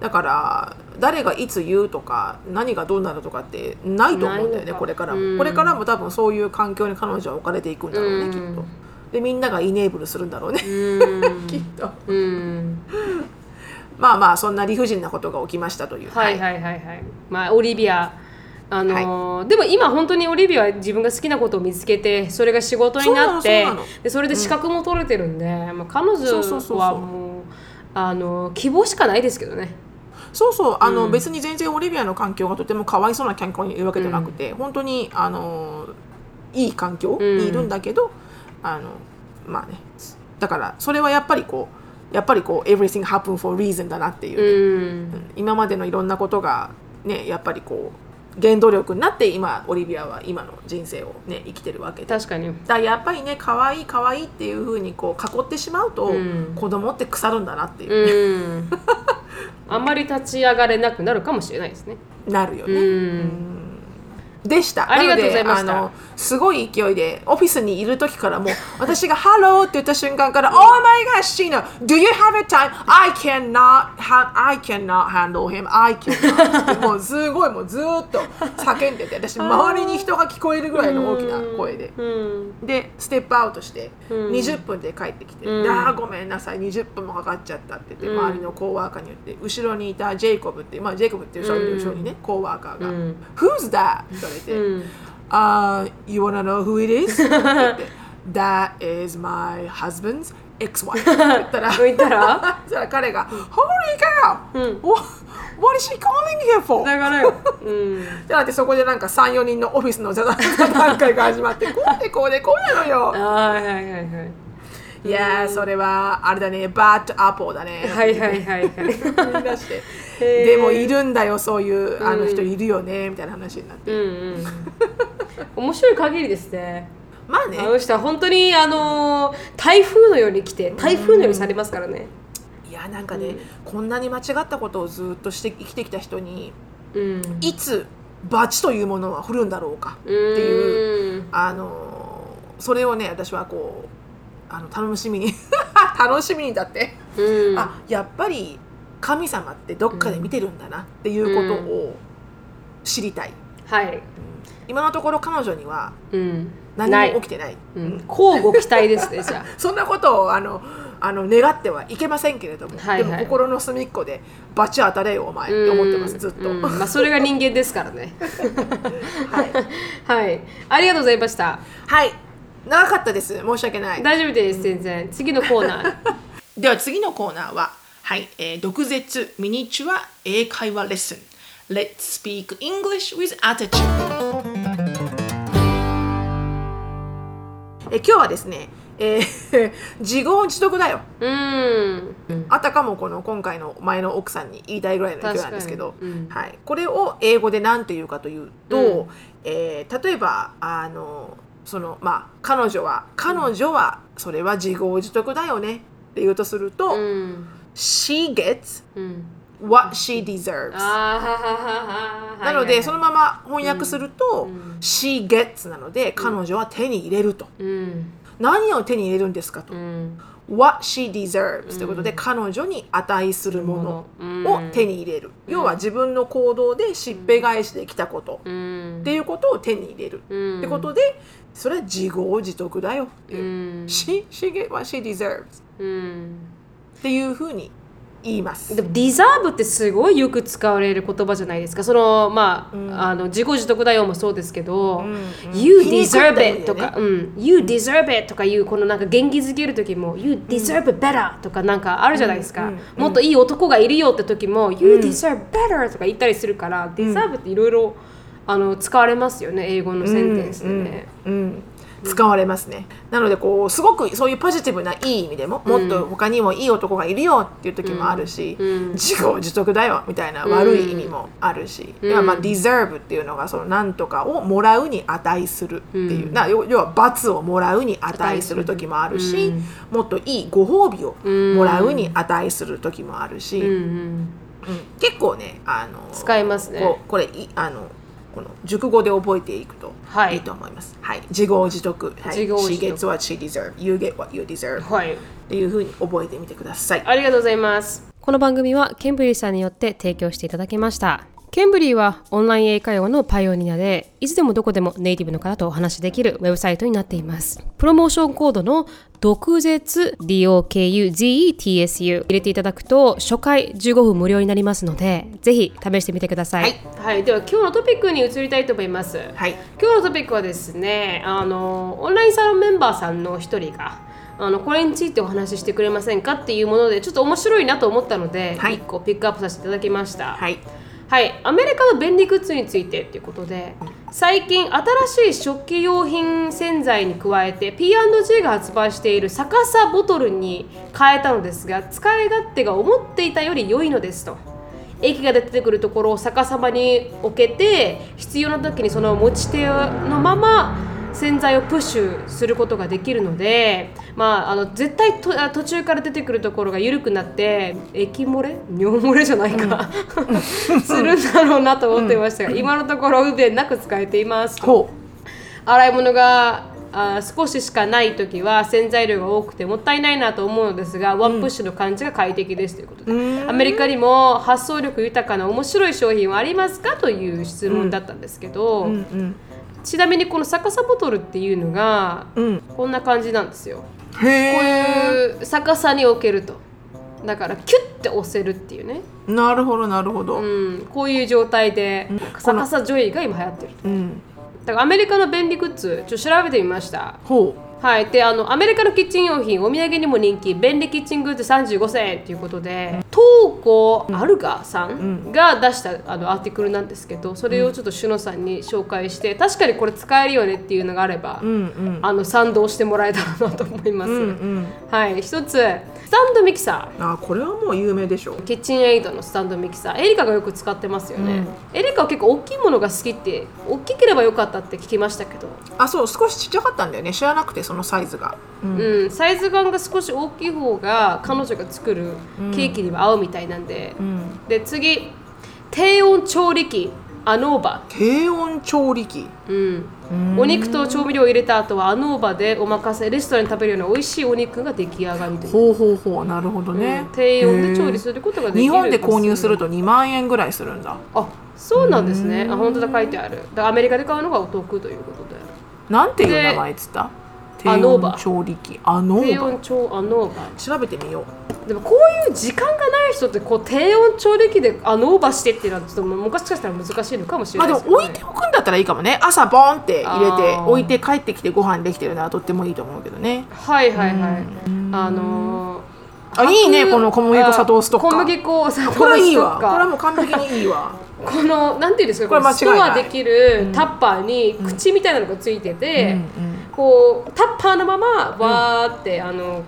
だから誰がいつ言うとか何がどうなるとかってないと思うんだよねこれからも、うん。これからも多分そういう環境に彼女は置かれていくんだろうね、うん。きっと。でみんながイネーブルするんだろうね、うん。きっと。うんまあまあそんな理不尽なことが起きましたという。はいはい。はいはいまあオリビア。あのーでも今本当にオリビアは自分が好きなことを見つけてそれが仕事になってそでそれで資格も取れてるんで、まあ、彼女はもうあの希望しかないですけどね。そうそう。あの、うん。別に全然オリビアの環境がとてもかわいそうな環境にいるわけじゃなくて、本当にあのいい環境にいるんだけど、あのまあね。だからそれはやっぱりこうやっぱりこう everything happen for reason だなっていううね、ん。今までのいろんなことがねやっぱりこう原動力になって今オリビアは今の人生をね生きてるわけで。確かに。だからやっぱりね可愛い可愛いっていうふうにこう囲ってしまうと、うん。子供って腐るんだなっていう、うん。あんまり立ち上がれなくなるかもしれないですね。なるよね。うんでした。ありがとうございましすごい勢いでオフィスにいる時からもう私が「ハロー」って言った瞬間から「Oh my gosh, Sheena, do you have a time? I cannot, I cannot handle him. I cannot」もうすごいもうずーっと叫んでて 私周りに人が聞こえるぐらいの大きな声で。うんで step out してうん20分で帰ってきて「うんああごめんなさい20分もかかっちゃった」って言ってうん周りのコーワーカーに言って後ろにいたジェイコブってまあジェイコブっていう人の後ろにねコーワーカーがうん「Who's that?」れてうん「uh, You wanna know who it is?」って言って「That is my husband's ex-wife」って言ったら。言ったら？そしたら彼が「Holy cow! うん。What, is she calling here for?」だからよ、うん、だってそこでなんか34人のオフィスの座談会が始まって こうでこうでこうなのよ。はいはいはいはい。いやーそれはあれだねバッドアポーだね。はいはいはいはい。言い出してでもいるんだよそういうあの人いるよねみたいな話になって。うんうん面白い限りですね。まあね。あの人は本当にあのー台風のように来て台風のようにされますからね。いやなんかね、こんなに間違ったことをずっとして生きてきた人にうん。いつ罰というものは降るんだろうかっていうあのーそれをね私はこうあの楽しみに 楽しみにだって、うん。あやっぱり神様ってどっかで見てるんだなっていうことを知りたい、はい、今のところ彼女にはうん、何も起きてない。うん、交互期待ですねじゃそんなことをあのあの願ってはいけませんけれども、はいはい。でも心の隅っこでバチ当たれよお前って思ってますずっと、うん。まあ、それが人間ですからね。はい、はい。ありがとうございました。はい、長かったです。申し訳ない。大丈夫です全然。次のコーナー。では次のコーナーは、はい、えー、毒舌ミニチュア英会話レッスン。Let's speak English with attitude. え今日はですね、えー 自業自得だよ。うん。あたかもこの今回の前の奥さんに言いたいぐらいの勢いなんですけど、うん。はい、これを英語で何て言うかというと、うん。えー例えばあのそのまあ彼女は彼女はそれは自業自得だよねって言うとすると、うん she gets うん。what she deserves. なので、そののまま翻訳すると、she gets なので、彼女は手に入れると。うん。何を手に入れるんですかと。うん。what she deserves ということで、彼女に値するものを手に入れる。要は自分の行動でしっぺ返しできたこと、うん。っていうことを手に入れる。うん。ってことで、それは自業自得だよっていう。うん。She, she get what she deserves うんっていうふうに言います。でもディザーブってすごいよく使われる言葉じゃないですか。そのまあ,、あの自己自得だよもそうですけど、ん You 皮肉った deserve it とか、うん、You deserve it とかいうこのなんか元気づける時も You deserve it better とかなんかあるじゃないですか、もっといい男がいるよって時も、You deserve better とか言ったりするから、deserve っていろいろあの使われますよね英語のセンテンスでね、うん、使われますね。なのでこうすごくそういうポジティブないい意味でも、もっと他にもいい男がいるよっていう時もあるし、自業自得だよみたいな悪い意味もあるし、ではまあ deserve っていうのがそのなんとかをもらうに値するっていう、な要要は罰をもらうに値する時もあるし、もっといいご褒美をもらうに値する時もあるし、うんうん。うん。結構ねあの使いますね。これいあのこの熟語で覚えていくとはいいいと思います。はい、自業自得。はい、自業自 She 得 gets what she deserves. You get what you deserve. はいっていうふうに覚えてみてください。ありがとうございます。この番組はケンブリーさんによって提供していただきました。ケンブリーはオンライン英会話のパイオニアで、いつでもどこでもネイティブの方とお話しできるウェブサイトになっています。プロモーションコードの毒舌 DOKUZETSU 入れていただくと初回15分無料になりますので、ぜひ試してみてください。はい、では今日のトピックに移りたいと思います。はい。今日のトピックはですねあのオンラインサロンメンバーさんの一人があのこれについてお話ししてくれませんかっていうものでちょっと面白いなと思ったので、はい1個ピックアップさせていただきましたはい。はい、アメリカの便利グッズについてっていうことで最近新しい食器用品洗剤に加えて P&G が発売している逆さボトルに変えたのですが使い勝手が思っていたより良いのですと。液が出てくるところを逆さまに置けて必要な時にその持ち手のまま洗剤をプッシュすることができるので、まあ、あの絶対とあ途中から出てくるところが緩くなって液漏れ？尿漏れじゃないか、するんだろうなと思ってましたが、今のところ不便なく使えています。洗い物があ少ししかない時は洗剤量が多くてもったいないなと思うのですが、ワンプッシュの感じが快適ですということで、アメリカにも発想力豊かな面白い商品はありますか？という質問だったんですけど、う。うんうん。ちなみにこの逆さボトルっていうのがうん。こんな感じなんですよ。こういう逆さに置けるとだからキュッて押せるっていうね、なるほどなるほど。うん、こういう状態で逆さジョイが今流行ってるうん。だからアメリカの便利グッズちょっと調べてみましたほはい、であのアメリカのキッチン用品お土産にも人気便利キッチングッズ35選円ということで東子アルガさんが出したあの article なんですけどそれをちょっとシノブさんに紹介して確かにこれ使えるよねっていうのがあれば、う。うんうん。あの賛同してもらえたらなと思います、うんうん。はい一つスタンドミキサーあ、これはもう有名でしょ。キッチンエイドのスタンドミキサーエリカがよく使ってますよね、エリカは結構大きいものが好きって大きければよかったって聞きましたけどあ、そう、少しちっちゃかったんだよね。知らなくて、そのサイズが。うん。うん、サイズ感が少し大きい方が彼女が作るケーキには合うみたいなんで、うん。で次。低温調理器。アノーバ、低温調理器。うん、お肉と調味料を入れた後はアノーバでお任せ。レストランで食べるような美味しいお肉が出来上がるほうほうほう。なるほどね。低温で調理することができる。日本で購入すると2万円ぐらいするんだ。あそうなんですね。あ本当だ。書いてある。だからアメリカで買うのがお得ということで。なんていう名前っつった？低温調理器。アノ低ーバ。温調アノーバ。調べてみよう。でもこういう時間がない人ってこう低温調理器であのオーバーしてっていうのはちょっともしかしたら難しいのかもしれまあないでも置いておくんだったらいいかもね。朝ボンって入れてあー置いて帰ってきてご飯できてるのはとってもいいと思うけどね。はいはいはい。あのーあいいね白この小麦粉砂糖ストッカー。小麦粉砂糖ストこれはいいわ。これはもう完璧にいいわ。このなんていうんですかこれ間違いない。ストアできるタッパーに口みたいなのがついてて、うんうんこうタッパーのままわーって、あの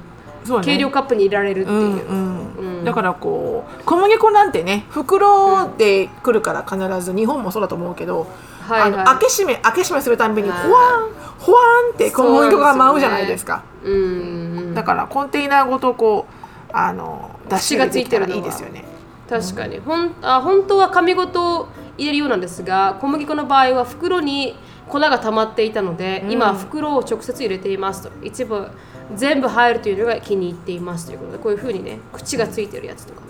ね。計量カップに入れられるっていう、うんうん。だからこう小麦粉なんてね袋で来るから必ず日本もそうだと思うけど、はいはい。あの開け閉め開け閉めするたんびにはいほわんほわんって小麦粉が舞うじゃないですか。うんうんだからコンテイナーごとこうあの出しがついてるいいですよね確かに。ほんあ本当は紙ごと入れるようなんですが小麦粉の場合は袋に粉が溜まっていたので、今は袋を直接入れていますと。一部全部入るというのが気に入っていますということでこういうふうにね口がついてるやつとか、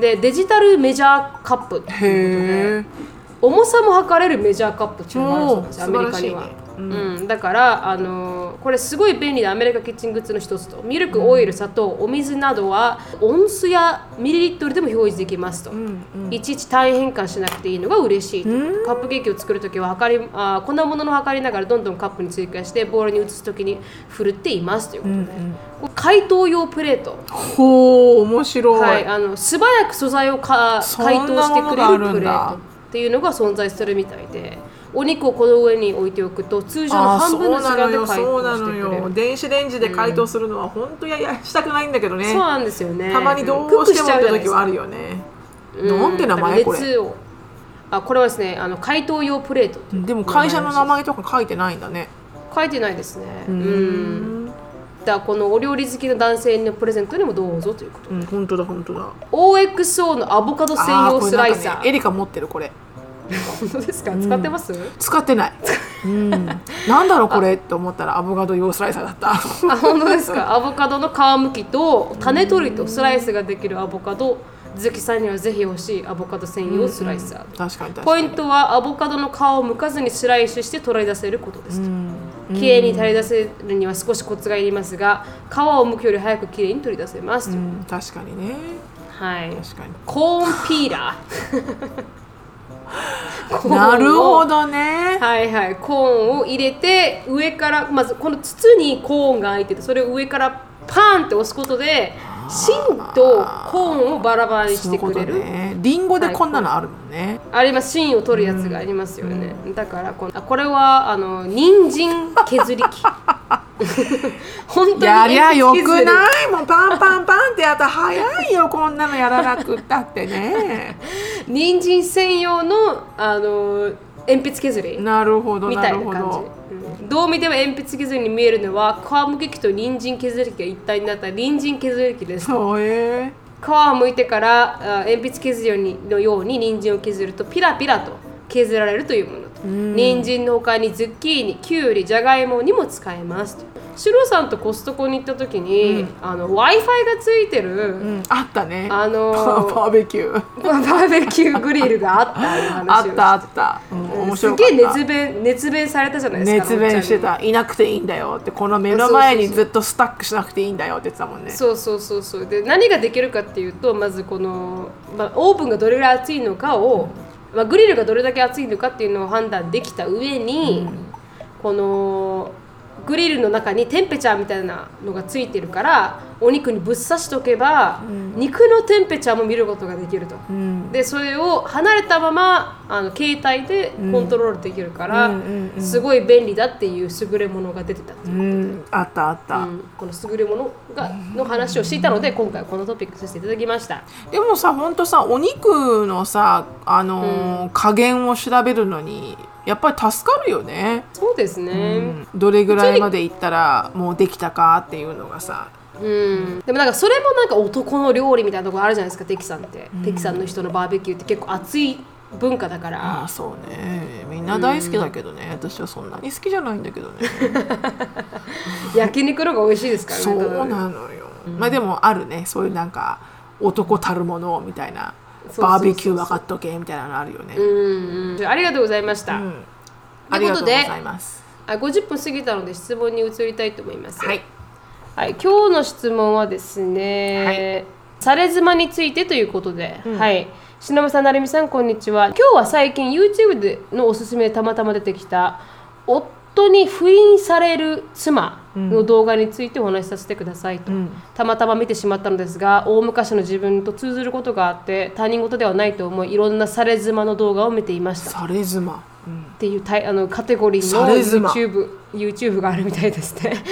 でデジタルメジャーカップっていうことで重さも測れるメジャーカップっていうのがあるそうですアメリカには、素晴らしいねうん。だから、あのーこれすごい便利なアメリカキッチングッズの一つとミルクオイル砂糖お水などはオンスやミリリットルでも表示できますと、いちいち単位変換しなくていいのが嬉しいと、カップケーキを作るときは測りあ粉物の測りながらどんどんカップに追加してボウルに移すときに振るっていますということで、これ解凍用プレート。ほう面白い、はい、あの素早く素材をか解凍してくれるプレートっていうのが存在するみたいでお肉をこの上に置いておくと通常の半分の時間で解凍してくれ電子レンジで解凍するのは本当ややしたくないんだけどね。そうなんですよね。たまにどうしてもって時はあるよね。なんて名前これ？熱をあこれはですねあの解凍用プレートでも会社の名前とか書いてないんだね。書いてないですね。うん。だこのお料理好きの男性のプレゼントにもどうぞということうん本当だ本当だ。OXO のアボカド専用スライサー、ねエリカ持ってるこれ本当ですか？使ってます、使ってない、うん、なんだろうこれって思ったらアボカド用スライサーだった。あ本当ですか？アボカドの皮むきと種取りとスライスができるアボカド。好きさんにはぜひ欲しいアボカド専用スライサー、確かに確かに。ポイントはアボカドの皮を剥かずにスライスして取り出せることです。と、きれいに取り出せるには少しコツがいりますが皮を剥くより早くきれいに取り出せます。と、うん。確かにね。はい。確かに。コーンピーラー なるほどね。はいはい。コーンを入れて上からまずこの筒にコーンが入っててそれを上からパーンって押すことで芯とコーンをバラバラにしてくれる、ね。リンゴでこんなのあるもんね、あります。芯を取るやつがありますよね、だからこのあこれはあの人参削り器。本当にやりゃよくない。もんパンパンパンってやったら早いよこんなのやらなくったってね。人参専用のあの鉛筆削りなるほどみなたいな感じ、るほどう見ても鉛筆削りに見えるのは皮むき器と人参削り器が一体になった人参削り器です。皮をむいてからあ鉛筆削りのように人参を削るとピラピラと削られるというものと。人参の他にズッキーニきゅうりじゃがいもにも使えますとシロさんとコストコに行った時に、あの w i f i がついてる、うん、あったね。あのバーベキュー。バーベキューグリルがあったあったあった、うん、面す白かった。げえ熱弁熱弁されたじゃないですか。熱弁してた。いなくていいんだよってこの目の前にずっとスタックしなくていいんだよって言ってたもんね。そうそうそうそう。で何ができるかっていうとまずこの、まあ、オーブンがどれぐらい熱いのかを、まあ、グリルがどれだけ熱いのかっていうのを判断できた上に、このグリルの中にテンペチャーみたいなのがついてるからお肉にぶっ刺しとけば、肉のテンペチャーも見ることができると、でそれを離れたままあの携帯でコントロールできるから、すごい便利だっていう優れものが出てたっていううん。あったあった、うん。この優れものがの話をしていたので今回このトピックさせていただきました。でもさほんとさお肉のさあのー加減を調べるのにやっぱり助かるよね、そうですね。うん。どれぐらいまでいったらもうできたかっていうのがさうん、でもなんかそれもなんか男の料理みたいなところあるじゃないですかテキサンって、テキサンの人のバーベキューって結構熱い文化だかあら。あそうね。みんな大好きだけどね、私はそんなに好きじゃないんだけどね。焼肉の方が美味しいですからねそうなのよ、まあでもあるね。そういうなんか男たるものみたいな。バーベキュー分かっとけみたいなのあるよね、うんうん。ありがとうございました、うん。ありがとうございます。あ50分過ぎたので質問に移りたいと思います。はいはい、今日の質問はですね、され妻についてということで、はい。しのぶさん、なるみさん、こんにちは。今日は最近 YouTube でのおすすめでたまたま出てきた、夫に不倫される妻の動画についてお話しさせてくださいと、たまたま見てしまったのですが、大昔の自分と通ずることがあって、他人事ではないと思い、いろんなされ妻の動画を見ていました。され妻、うん。っていうタイあのカテゴリーの YouTube, YouTube があるみたいですね。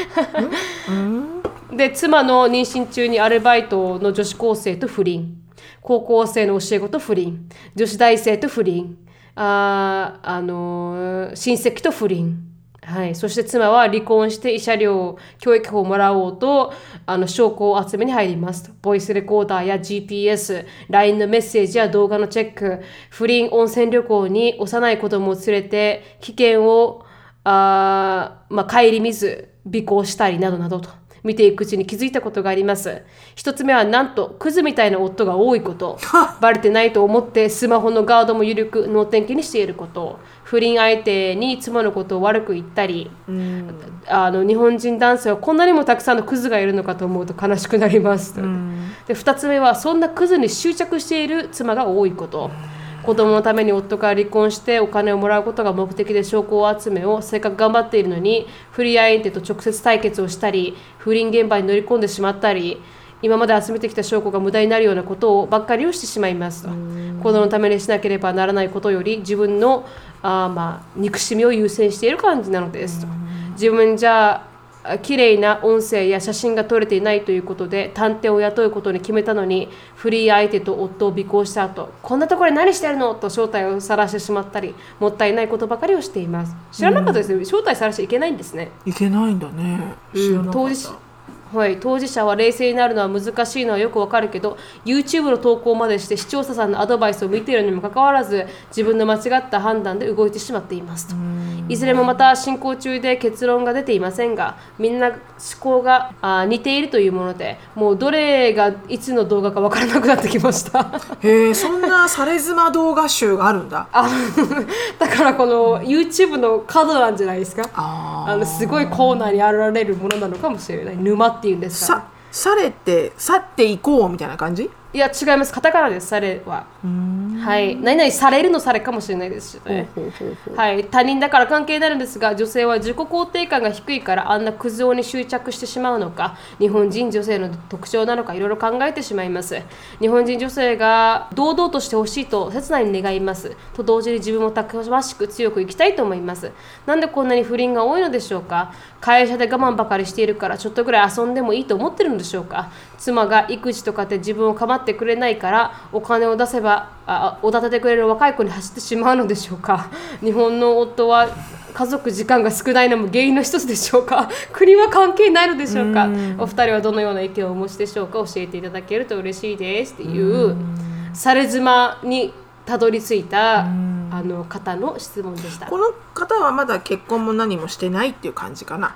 で妻の妊娠中にアルバイトの女子高生と不倫。高校生の教え子と不倫。女子大生と不倫。ああの親戚と不倫はい、そして妻は離婚して慰謝料教育費をもらおうとあの証拠を集めに入ります。ボイスレコーダーや GPS、LINE のメッセージや動画のチェック、不倫温泉旅行に幼い子供を連れて危険をあ、まあ、顧みず尾行したりなどなどと。見ていくうちに気づいたことがあります。一つ目はなんとクズみたいな夫が多いこと。バレてないと思ってスマホのガードも緩く脳天気にしていること。不倫相手に妻のことを悪く言ったり、あの日本人男性はこんなにもたくさんのクズがいるのかと思うと悲しくなります、で2つ目はそんなクズに執着している妻が多いこと、子供のために夫から離婚してお金をもらうことが目的で証拠を集めをせっかく頑張っているのに不倫相手と直接対決をしたり不倫現場に乗り込んでしまったり今まで集めてきた証拠が無駄になるようなことをばっかりをしてしまいますと。子供のためにしなければならないことより自分のあーまあ憎しみを優先している感じなのですと。自分じゃあ綺麗な音声や写真が撮れていないということで探偵を雇うことに決めたのにフリー相手と夫を尾行した後こんなところで何してるのと正体を晒してしまったりもったいないことばかりをしています。知らなかったですね、正体晒しちゃいけないんですね。いけないんだね。知らなかった。当事者はい、当事者は冷静になるのは難しいのはよくわかるけど YouTube の投稿までして視聴者さんのアドバイスを見ているにもかかわらず自分の間違った判断で動いてしまっていますと。いずれもまた進行中で結論が出ていませんがみんな思考があー似ているというものでもうどれがいつの動画かわからなくなってきました。へえそんなされ妻動画集があるんだ。あだからこの YouTube の角なんじゃないですか。ああのすごいコーナーに現れるものなのかもしれない。沼っていうんですか、ね。さ、されて去っていこうみたいな感じ？いや違います。カタカナですされは。はい。何々されるのされかもしれないです。しねはい、他人だから関係になるんですが女性は自己肯定感が低いからあんなクズ男に執着してしまうのか日本人女性の特徴なのかいろいろ考えてしまいます。日本人女性が堂々としてほしいと切ないに願います。と同時に自分もたくましく強く生きたいと思います。なんでこんなに不倫が多いのでしょうか？会社で我慢ばかりしているからちょっとぐらい遊んでもいいと思ってるんでしょうか？妻が育児とかで自分を構ってくれないからお金を出せばあおだててくれる若い子に走ってしまうのでしょうか？日本の夫は家族時間が少ないのも原因の一つでしょうか？国は関係ないのでしょうか？お二人はどのような意見をお持ちでしょうか？教えていただけると嬉しいですっていう。され妻にたどり着いたあの方の質問でした。この方はまだ結婚も何もしてないっていう感じかな。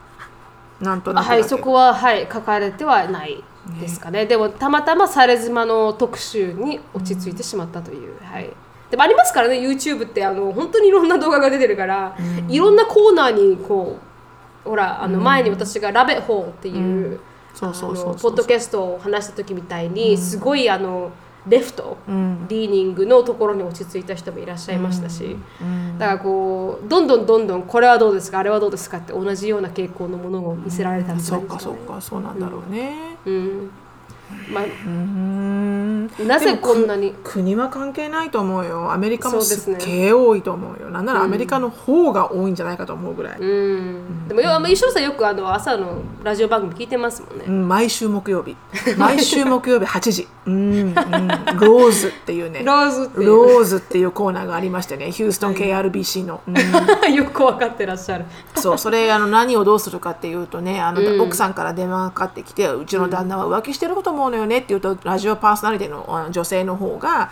なんとなくはいそこははい書かれてはないですかね。でもたまたまされ妻の特集に落ち着いてしまったという、はい。でもありますからね YouTube ってあの本当にいろんな動画が出てるから、いろんなコーナーにこうほらあの前に私が「ラベホー」っていう、そうそうそうそうあのポッドキャストを話した時みたいに、すごいあのレフト、ん。リーニングのところに落ち着いた人もいらっしゃいましたし、だからこうどんどんどんどんこれはどうですかあれはどうですかって同じような傾向のものを見せられたんじゃそっないですか、そっかそうなんだろうね。うんまあ、うん。なぜこんなに？国は関係ないと思うよ。アメリカもすっげえ多いと思うよ。なんならアメリカの方が多いんじゃないかと思うぐらい、うん。でもよ石野さんよくあの朝のラジオ番組聞いてますもんね、うん。毎週木曜日。毎週木曜日8時。うん、うん、ローズっていうね。ローズっていう。ローズっていうコーナーがありましてね。ヒューストン KRBC の、うん。よく分かってらっしゃる。そう。それあの何をどうするかっていうとねあの、うん。奥さんから電話がかかってきてうちの旦那は浮気してると思うのよねって言うとラジオパーソナリティの女性の方が、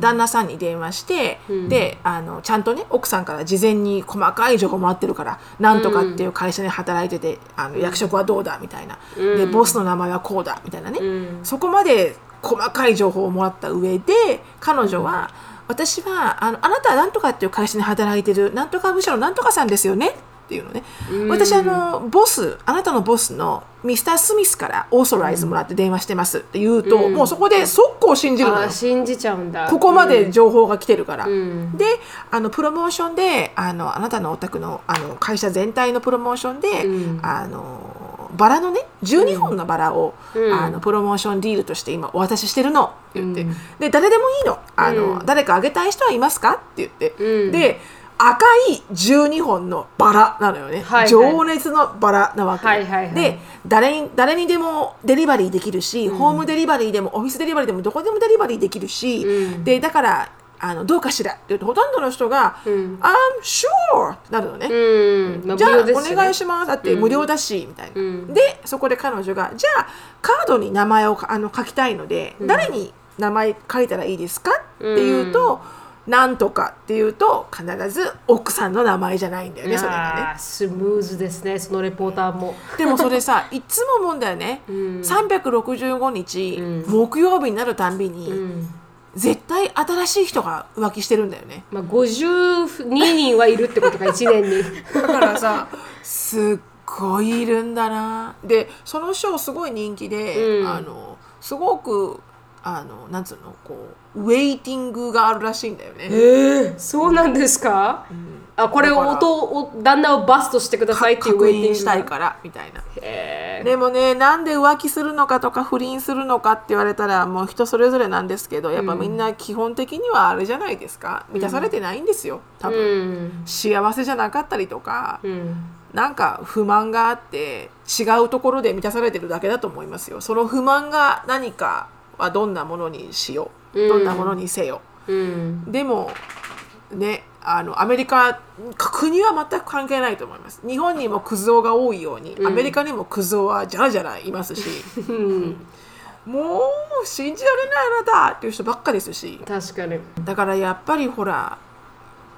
旦那さんに電話して、であのちゃんとね奥さんから事前に細かい情報もらってるからなんとかっていう会社に働いててあの役職はどうだみたいな、でボスの名前はこうだみたいなね、そこまで細かい情報をもらった上で彼女は、私はあのあなたはなんとかっていう会社に働いてる。なんとか部署のなんとかさんですよねっていうのね、私あのボスあなたのボスのミスター・スミスからオーソライズもらって電話してます。って言うと、もうそこで速攻信じるのよ。あ信じちゃうんだ。ここまで情報が来てるから、ん。であのプロモーションであのあなたのお宅のあの会社全体のプロモーションで、うん。あのバラのね12本のバラを、うん。あのプロモーションディールとして今お渡ししてるの。って言って、うん。で誰でもいいの。あの、うん。誰かあげたい人はいますか？って言って、うん。で赤い12本のバラなのよね、はいはい。情熱のバラなわけ、はいはいはい。で誰に誰にでもデリバリーできるし、ホームデリバリーでもオフィスデリバリーでもどこでもデリバリーできるし、うん。でだからあのどうかしらって言うとほとんどの人が「ん。I'm sure」なるのね、じゃあお願いしますだって無料だし、みたいな、ん。でそこで彼女がじゃあカードに名前をあの書きたいので、誰に名前書いたらいいですかっていうと、なんとかっていうと必ず奥さんの名前じゃないんだよねそれがね。スムーズですねそのレポーターも。でもそれさ いつも思うんだよね、365日、木曜日になるたんびに、うん。絶対新しい人が浮気してるんだよね。まあ、52人はいるってことか 1年に。だからさすっごいいるんだな。でそのショーすごい人気で、うん。あのすごくあのなんつうのこうウェイティングがあるらしいんだよね。えそうなんですか、あこれを音を旦那をバストしてくださいっていうウ確ェイティング。認したいからみたいな。でもねなんで浮気するのかとか不倫するのかって言われたらもう人それぞれなんですけどやっぱみんな基本的にはあれじゃないですか。満たされてないんですよ多分、うん。幸せじゃなかったりとか、うん。なんか不満があって違うところで満たされてるだけだと思いますよ。その不満が何かはどんなものにしよう。うん。どんなものにせよ、うん。でもねあのアメリカ国は全く関係ないと思います。日本にもクズ男が多いように、アメリカにもクズ男はじゃらじゃらいますし。うん。もう信じられないあなたっていう人ばっかですし。確かに。だからやっぱりほら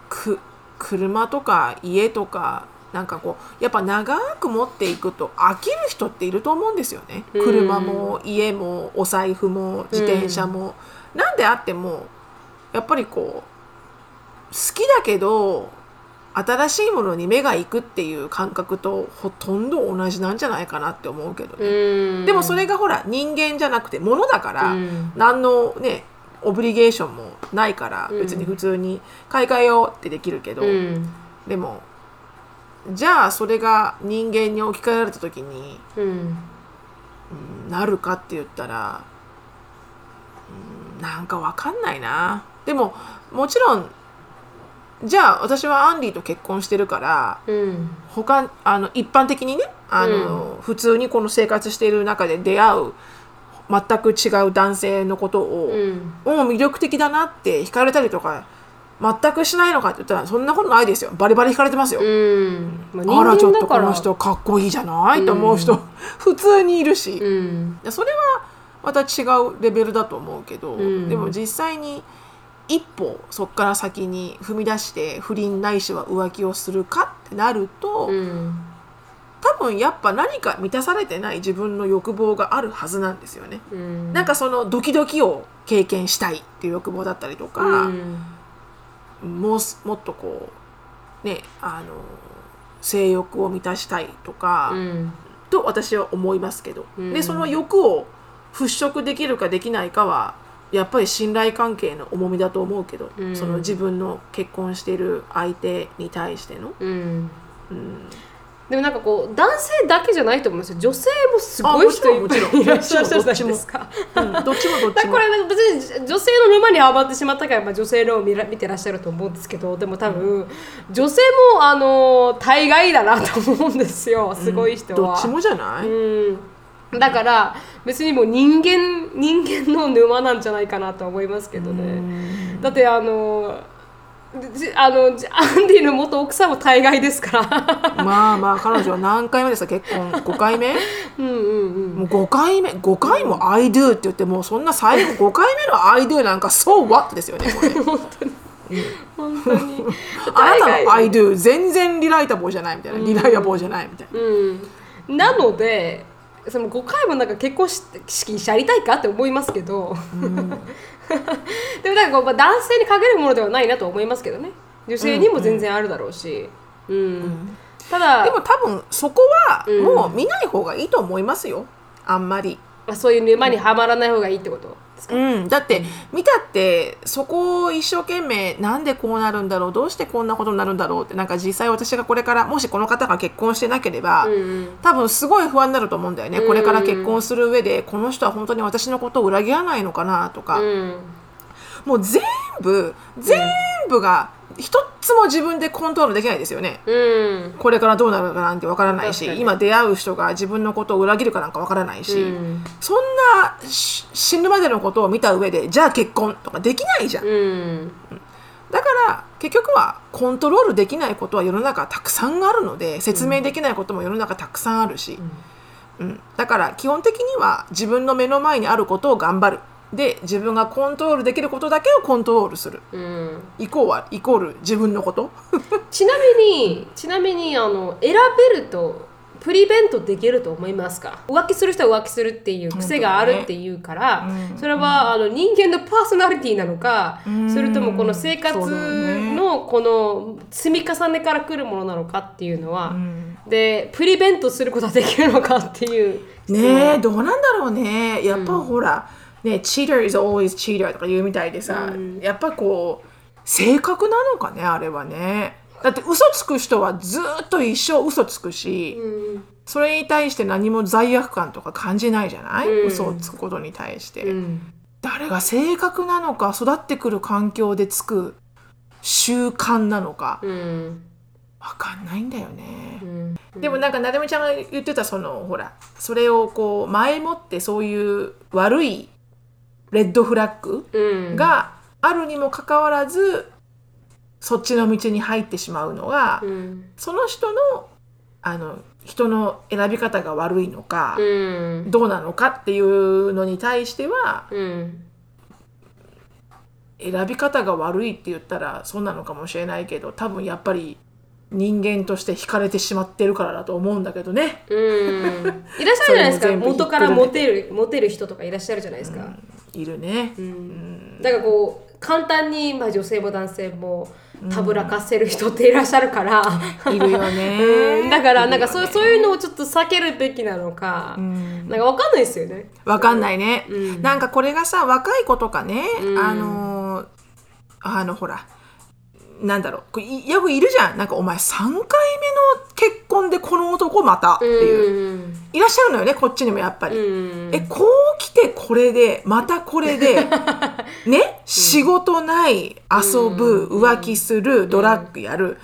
く車とか家とかなんかこうやっぱ長く持っていくと飽きる人っていると思うんですよね。うん。車も家もお財布も自転車も、なんであってもやっぱりこう好きだけど新しいものに目がいくっていう感覚とほとんど同じなんじゃないかなって思うけどね、うん。でもそれがほら人間じゃなくて物だから、うん。何のねオブリゲーションもないからうん。別に普通に買い替えようってできるけど、うん。でもじゃあそれが人間に置き換えられた時にうん。うんなるかって言ったらうんなんかわかんないな。でももちろんじゃあ私はアンディと結婚してるからうん。他あの一般的にねあの、普通にこの生活している中で出会う全く違う男性のことを、うん。魅力的だなって惹かれたりとか全くしないのかって言ったらそんなことないですよ。バリバリ惹かれてますよ、うん。まあら。ちょっとこの人かっこいいじゃないと思う人、普通にいるし、うん。それはまた違うレベルだと思うけど、ん。でも実際に一歩そこから先に踏み出して不倫ないしは浮気をするかってなると、うん。多分やっぱ何か満たされてない自分の欲望があるはずなんですよね。うん。なんかそのドキドキを経験したいっていう欲望だったりとか、うんもうすもっとこうねあの性欲を満たしたいとか、うん。と私は思いますけど、うん。でその欲を払拭できるかできないかはやっぱり信頼関係の重みだと思うけど、うん。その自分の結婚している相手に対しての、うん。うん、でもなんかこう男性だけじゃないと思うんですよ。女性もすごい人もちろんいいらっしゃるじゃないですか？うんどっちもどっちも。これ別に女性の沼にはまってしまったから、まあ、女性のを見ら見てらっしゃると思うんですけどでも多分女性もあの大概だなと思うんですよ。すごい人は。どっちもじゃない、うん。だから別にもう人間人間の沼なんじゃないかなとは思いますけどね。だってあのじあのじアンディの元奥さんも大概ですから。まあまあ彼女は何回目ですか？結婚5回目？うんうんうん。もう5回目？5回も「I do」って言ってもうそんな最後5回目の「I do」なんか「So what?」ですよねこれ 本当に。あなたの「I do」全然リライタボーじゃないみたいなリライアボーじゃないみたいなうん。なので。その5回もなんか結婚式やりたいかって思いますけど、でもなんかこう、まあ、男性に限るものではないなと思いますけどね。女性にも全然あるだろうし、うん。ただでも多分そこはもう見ない方がいいと思いますよ。あんまり。まあ、そういう沼にはまらない方がいいってこと？ですか、うん、だって見たってそこを一生懸命なんでこうなるんだろう？どうしてこんなことになるんだろう？ってなんか実際私がこれからもしこの方が結婚してなければ、うんうん。多分すごい不安になると思うんだよね、これから結婚する上でこの人は本当に私のことを裏切らないのかな？とか、うん。もう全部全部が一つも自分でコントロールできないですよね。うん。これからどうなるかなんてわからないし確かに。今出会う人が自分のことを裏切るかなんかわからないし、うん。そんなし死ぬまでのことを見た上でじゃあ結婚とかできないじゃん、うん。だから結局はコントロールできないことは世の中たくさんあるので説明できないことも世の中たくさんあるし、うん。だから基本的には自分の目の前にあることを頑張るで自分がコントロールできることだけをコントロールする。うん。イコールはイコール自分のこと。ちなみにちなみにあの選べるとプリベントできると思いますか？浮気する人は浮気するっていう癖があるっていうから、それはあの人間のパーソナリティなのか、それともこの生活のこの積み重ねから来るものなのかっていうのは、でプリベントすることはできるのかっていう。ねえどうなんだろうね。やっぱほら、ね cheater is always cheater とか言うみたいでさ、やっぱこう性格なのかねあれはね。だって嘘つく人はずっと一生嘘つくし、うん。それに対して何も罪悪感とか感じないじゃない、うん。嘘をつくことに対して、うん。誰が性格なのか育ってくる環境でつく習慣なのかうん。わかんないんだよね、うん。でもなんかなるみちゃんが言ってたそのほらそれをこう前もってそういう悪いレッドフラッグうん。があるにもかかわらずそっちの道に入ってしまうのが、うん。その人のあの人の選び方が悪いのか、うん。どうなのかっていうのに対してはうん。選び方が悪いって言ったらそうなのかもしれないけど多分やっぱり人間として惹かれてしまってるからだと思うんだけどね。うん。いらっしゃるじゃないですか。元からモテるモテる人とかいらっしゃるじゃないですか、いるね。うん。だからこう簡単に、まあ、女性も男性もたぶらかせる人っていらっしゃるから、いるようね。ん。だからなんかそうそういうのをちょっと避けるべきなのか、なんかわかんないですよね。わかんないね、うん。なんかこれがさ若い子とかね、うん。あのーあのほらなんだろう。よくいるじゃん。なんかお前3回目の結婚でこの男また。っていう、うんいらっしゃるのよねこっちにもやっぱり、うん。えこう来てこれでまたこれで ね？仕事ない遊ぶ、浮気するドラッグやる、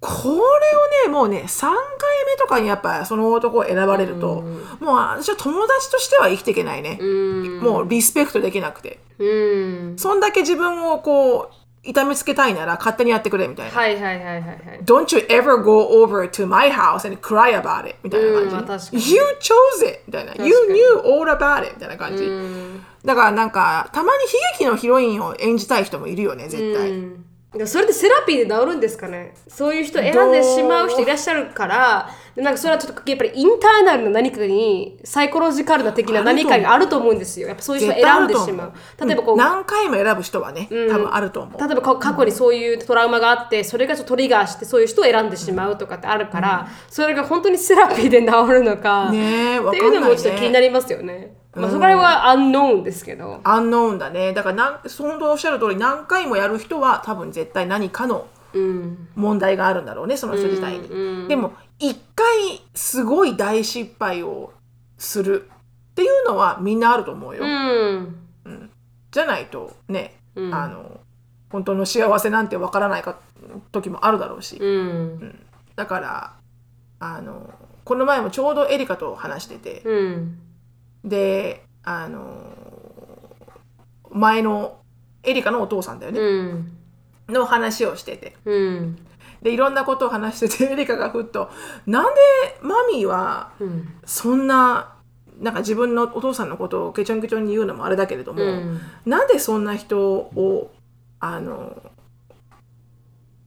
これをねもうね3回目とかにやっぱその男を選ばれると、もう私は友達としては生きていけないね、うん。もうリスペクトできなくて。うん。そんだけ自分をこう痛めつけたいなら勝手にやってくれみたいな、はいはいはいはいはい。Don't you ever go over to my house and cry about it? みたいな感じ、You chose it. みたいな。You knew all about it. みたいな感じ、うん。だからなんかたまに悲劇のヒロインを演じたい人もいるよね絶対、うそれでセラピーで治るんですかね？そういう人選んでしまう人いらっしゃるから。でなんかそれはちょっとやっぱりインターナルな何かにサイコロジカルな的な何かがあると思うんですよ。やっぱそういう人選んでしまう。例えばこう、うん何回も選ぶ人はね、多分あると思う。例えば過去にそういうトラウマがあってそれがちょっとトリガーしてそういう人を選んでしまうとかってあるから、それが本当にセラピーで治るのか、ねっていいうのもちょっと気になねりますよね。まあ、そこら辺はアンノーンですけど。アンノーンだねだからなん本当おっしゃる通り何回もやる人は多分絶対何かのうん。問題があるんだろうねその人自体に、うんうんでも一回すごい大失敗をするっていうのはみんなあると思うよ、うん。じゃないとね、うんあの本当の幸せなんてわからないか時もあるだろうし、うん。だからあのこの前もちょうどエリカと話してて、うん。であの前のエリカのお父さんだよね、うん。の話をしててうん。でいろんなことを話してて エリカがふっと「なんでマミーはうん。そんななんか自分のお父さんのことをケチョンケチョンに言うのもあれだけれども、うん。なんでそんな人をあの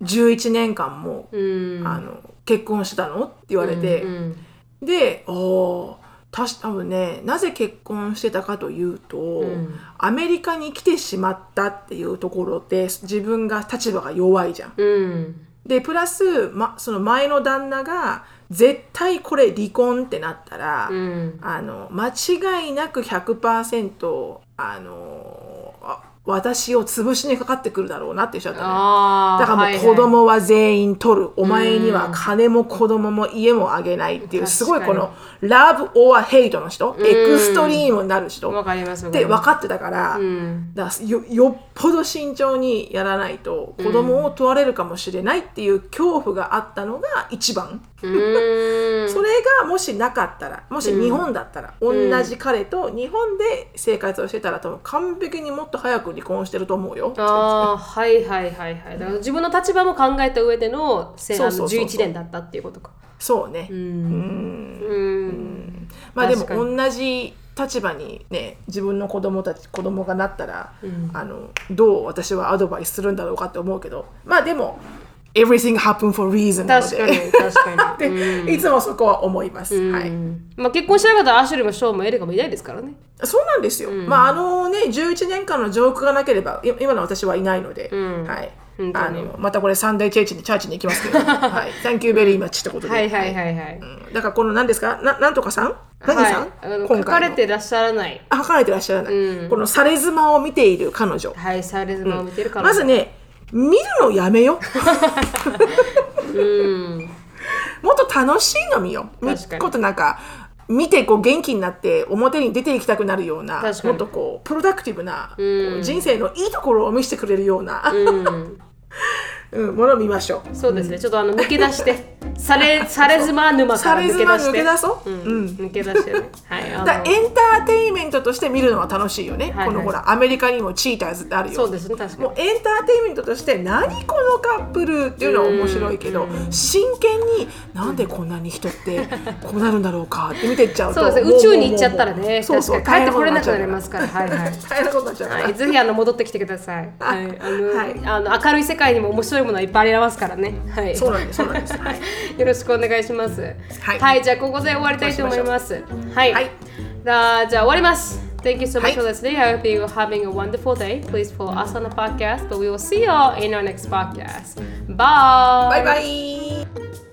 11年間も、うん。あの結婚してたの？って言われて、うん。でおおたし多分ねなぜ結婚してたかというと、んアメリカに来てしまったっていうところで自分が立場が弱いじゃん。うん。でプラス、ま、その前の旦那が絶対これ離婚ってなったら、うん。あの間違いなく100%あのあ私を潰しにかかってくるだろうなっておっしゃったね。だからもうはいはい。子供は全員取る、お前には金も子供も家もあげないっていうすごいこのラブ・オア・ヘイトの人、エクストリームになる人。わかりますわかって分かってたから,、だからよよっぽど慎重にやらないと子供を問われるかもしれないっていう恐怖があったのが一番、それ がもしなかったらもし日本だったら、同じ彼と日本で生活をしてたら多分完璧にもっと早く離婚してると思うよ。ああはいはいはいはい。だから自分の立場も考えた上でのせあのそうそうそうそう。11年だったっていうことか。そうね、うん。まあでも同じ立場にね自分の子供たち子供がなったら、あのどう私はアドバイスするんだろうかって思うけど。まあでも everything happen for reason 確かにで確かに。でいつもそこは思います、はい。まあ、結婚しなかったらアシュリーもショーンもエリカもいないですからね。そうなんですよ、まああのね11年間のジョークがなければい今の私はいないので、はい。あのまたこれサンデーチェーチにチャーチに行きますけど、はい、Thank you very much ってことで、はいはいはいはい、うん。だからこの何ですか？ななんとかさん？何さん、はい、書かれてらっしゃらない。あ書かれてらっしゃらない、このされ妻を見ている彼女。はいサレズマを見てるから、まずね見るのやめよ。もっと楽しいの見よ。見確かに。ことなんか見てこう元気になって表に出ていきたくなるようなもっとこうプロダクティブな、こう人生のいいところを見せてくれるような、うん。ものを見ましょう。そうですね。ちょっとあの抜け出してされ され妻沼かさら抜け出して。け出そう、うん。抜け出してね。はい。だエンターテインメントとして見るのは楽しいよね、はいはい。このほらアメリカにもチーターズってあるよ。そうですね確かに。もうエンターテインメントとして何このカップルっていうのは面白いけど真剣になんでこんなに人ってこうなるんだろうかって見てっちゃうと。そうです宇宙に行っちゃったらねそうそう帰ってこれなくなりますから。はいはい。大変なことになっちゃうから、はい、ぜひあの戻ってきてくださ い。はい、あの、はい。あの明るい世界にも面白いものはいっぱいありますからね。はい。そうなんですそうなんです。はいよろしくお願いします。はいじゃあここで終わりたいと思います。はい。はいだじゃあ終わります。Thank you so much はい for listening. I hope you're having a wonderful day. Please follow us on the podcast, but we will see you all in our next podcast. Bye. バイバイ